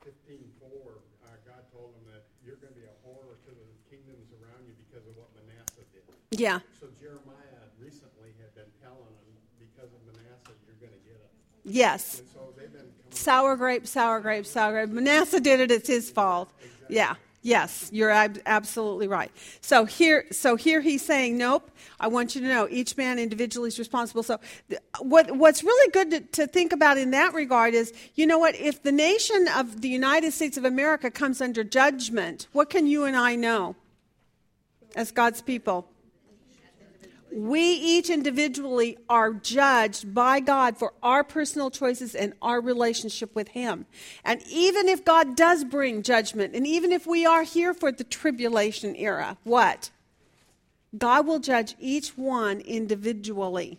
fifteen four, uh, God told him that you're going to be a horror to the kingdoms around you because of what Manasseh did. Yeah. So Jeremiah recently had been telling them because of Manasseh, you're going to get it. Yes. So they've been coming. Sour grape, sour grape, sour grape. Manasseh did it, it's his fault. Yeah. Yes, you're ab- absolutely right. So here, so here he's saying, nope. I want you to know each man individually is responsible. So, th- what what's really good to, to think about in that regard is, you know what? If the nation of the United States of America comes under judgment, what can you and I know as God's people? We each individually are judged by God for our personal choices and our relationship with Him. And even if God does bring judgment, and even if we are here for the tribulation era, what? God will judge each one individually.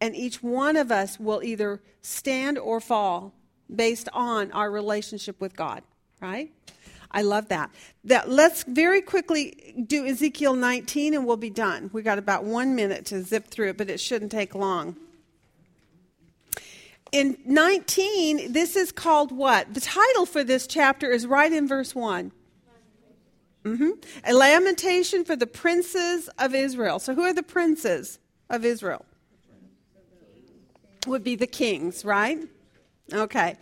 And each one of us will either stand or fall based on our relationship with God, right? I love that. That let's very quickly do Ezekiel 19 and we'll be done. We got about 1 minute to zip through it, but it shouldn't take long. In 19, this is called what? The title for this chapter is right in verse 1. Mm-hmm. A lamentation for the princes of Israel. So, who are the princes of Israel? Would be the kings, right? Okay.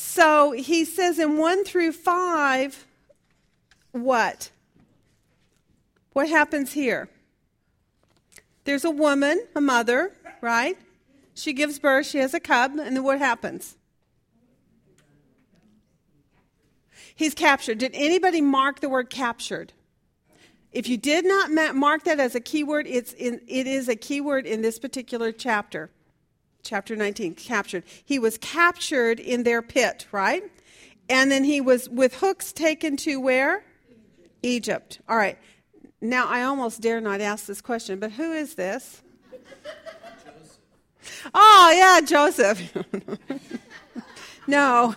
So he says in 1 through 5, what? What happens here? There's a woman, a mother, right? She gives birth, she has a cub, and then what happens? He's captured. Did anybody mark the word captured? If you did not mark that as a keyword, it's in, it is a keyword in this particular chapter chapter 19, captured. He was captured in their pit, right? And then he was with hooks taken to where? Egypt. Egypt. All right. Now, I almost dare not ask this question, but who is this? Joseph. Oh, yeah, Joseph. [laughs] no.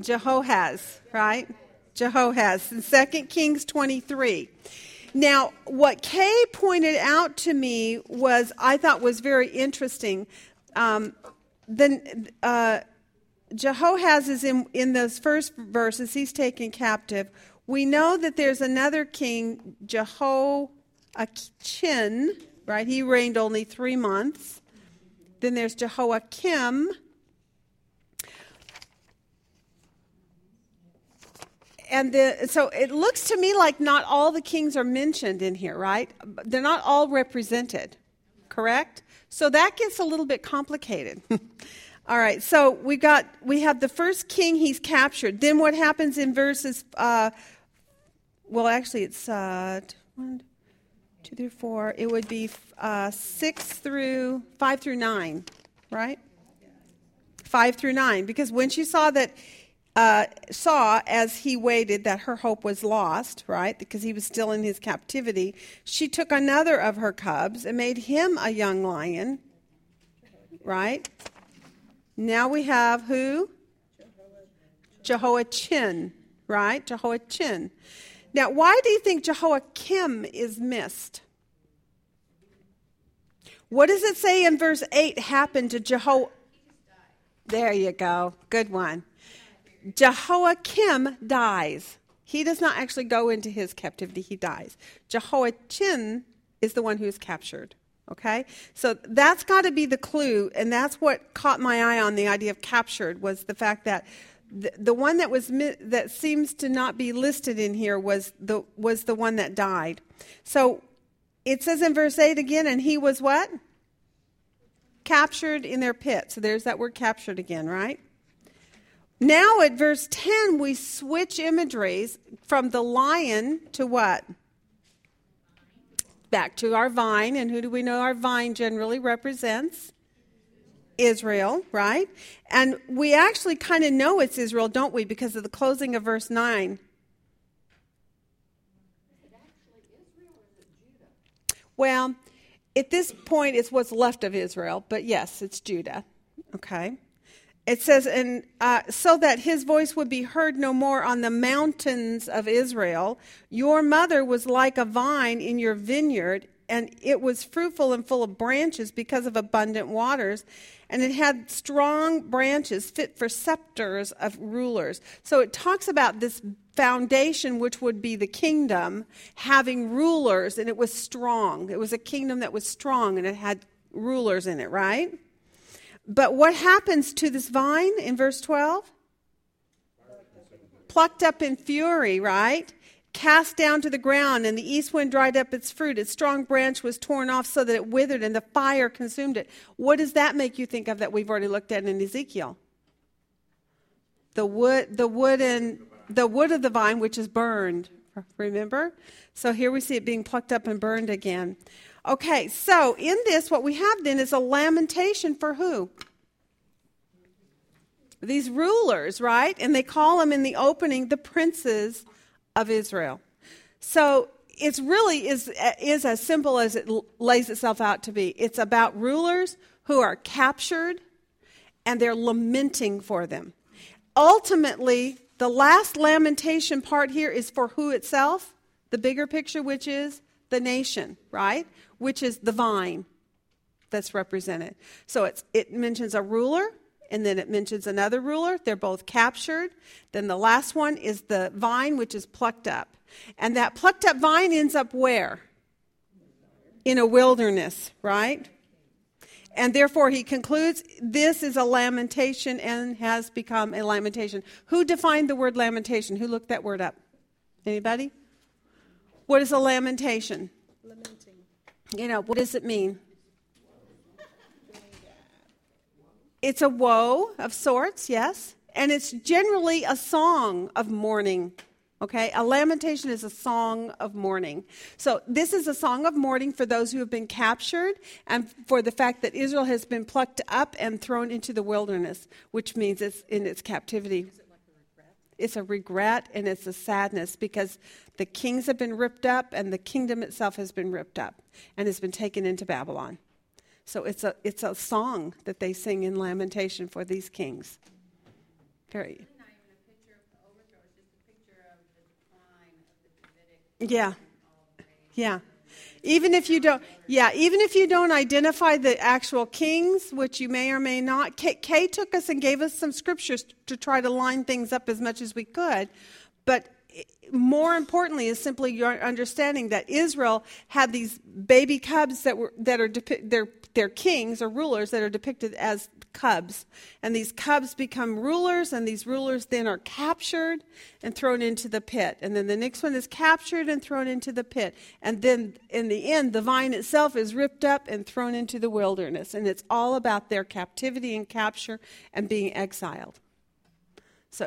Jehoahaz, right? Jehoahaz in 2 Kings 23. Now, what Kay pointed out to me was, I thought was very interesting. Um, then uh, Jehoahaz is in, in those first verses, he's taken captive. We know that there's another king, Jehoiachin, right? He reigned only three months. Then there's Jehoiakim, and the, so it looks to me like not all the kings are mentioned in here, right? They're not all represented, correct? So that gets a little bit complicated. [laughs] all right, so we got we have the first king he's captured. Then what happens in verses? Uh, well, actually, it's uh, one, two through four. It would be uh, six through five through nine, right? Five through nine, because when she saw that uh, saw as he waited that her hope was lost, right? Because he was still in his captivity. She took another of her cubs and made him a young lion, right? Now we have who? Jehoiachin, right? Jehoiachin. Now, why do you think Jehoiakim is missed? What does it say in verse 8 happened to Jeho? There you go. Good one. Jehoiakim dies. He does not actually go into his captivity, he dies. Jehoiachin is the one who is captured. Okay? So that's got to be the clue, and that's what caught my eye on the idea of captured was the fact that the, the one that was that seems to not be listed in here was the was the one that died. So it says in verse 8 again and he was what? Captured in their pit. So there's that word captured again, right? Now at verse 10, we switch imageries from the lion to what? Back to our vine. And who do we know our vine generally represents? Israel, right? And we actually kind of know it's Israel, don't we? Because of the closing of verse 9. Well, at this point, it's what's left of Israel, but yes, it's Judah. Okay. It says, and uh, so that his voice would be heard no more on the mountains of Israel. Your mother was like a vine in your vineyard, and it was fruitful and full of branches because of abundant waters. And it had strong branches fit for scepters of rulers. So it talks about this foundation, which would be the kingdom, having rulers, and it was strong. It was a kingdom that was strong, and it had rulers in it, right? But what happens to this vine in verse 12? Plucked up in fury, right? Cast down to the ground, and the east wind dried up its fruit. Its strong branch was torn off so that it withered, and the fire consumed it. What does that make you think of that we've already looked at in Ezekiel? The wood, the wood, and the wood of the vine, which is burned. Remember? So here we see it being plucked up and burned again. Okay, so in this, what we have then is a lamentation for who? These rulers, right? And they call them in the opening the princes of Israel. So it's really is, is as simple as it lays itself out to be. It's about rulers who are captured and they're lamenting for them. Ultimately, the last lamentation part here is for who itself? The bigger picture, which is the nation, right? Which is the vine that's represented. So it mentions a ruler, and then it mentions another ruler. They're both captured. Then the last one is the vine, which is plucked up. And that plucked up vine ends up where? In a wilderness, right? And therefore, he concludes this is a lamentation and has become a lamentation. Who defined the word lamentation? Who looked that word up? Anybody? What is a lamentation? Lamenting. You know, what does it mean? It's a woe of sorts, yes. And it's generally a song of mourning. Okay? A lamentation is a song of mourning. So, this is a song of mourning for those who have been captured and for the fact that Israel has been plucked up and thrown into the wilderness, which means it's in its captivity. It's a regret and it's a sadness because the kings have been ripped up and the kingdom itself has been ripped up and has been taken into Babylon. So it's a, it's a song that they sing in lamentation for these kings. Very. Yeah. Yeah. Even if you don't, yeah, even if you don't identify the actual kings, which you may or may not, Kay, Kay took us and gave us some scriptures to try to line things up as much as we could. But more importantly is simply your understanding that Israel had these baby cubs that were that are depi- they're, they're kings or rulers that are depicted as cubs. And these cubs become rulers, and these rulers then are captured and thrown into the pit. And then the next one is captured and thrown into the pit. And then in the end, the vine itself is ripped up and thrown into the wilderness. And it's all about their captivity and capture and being exiled.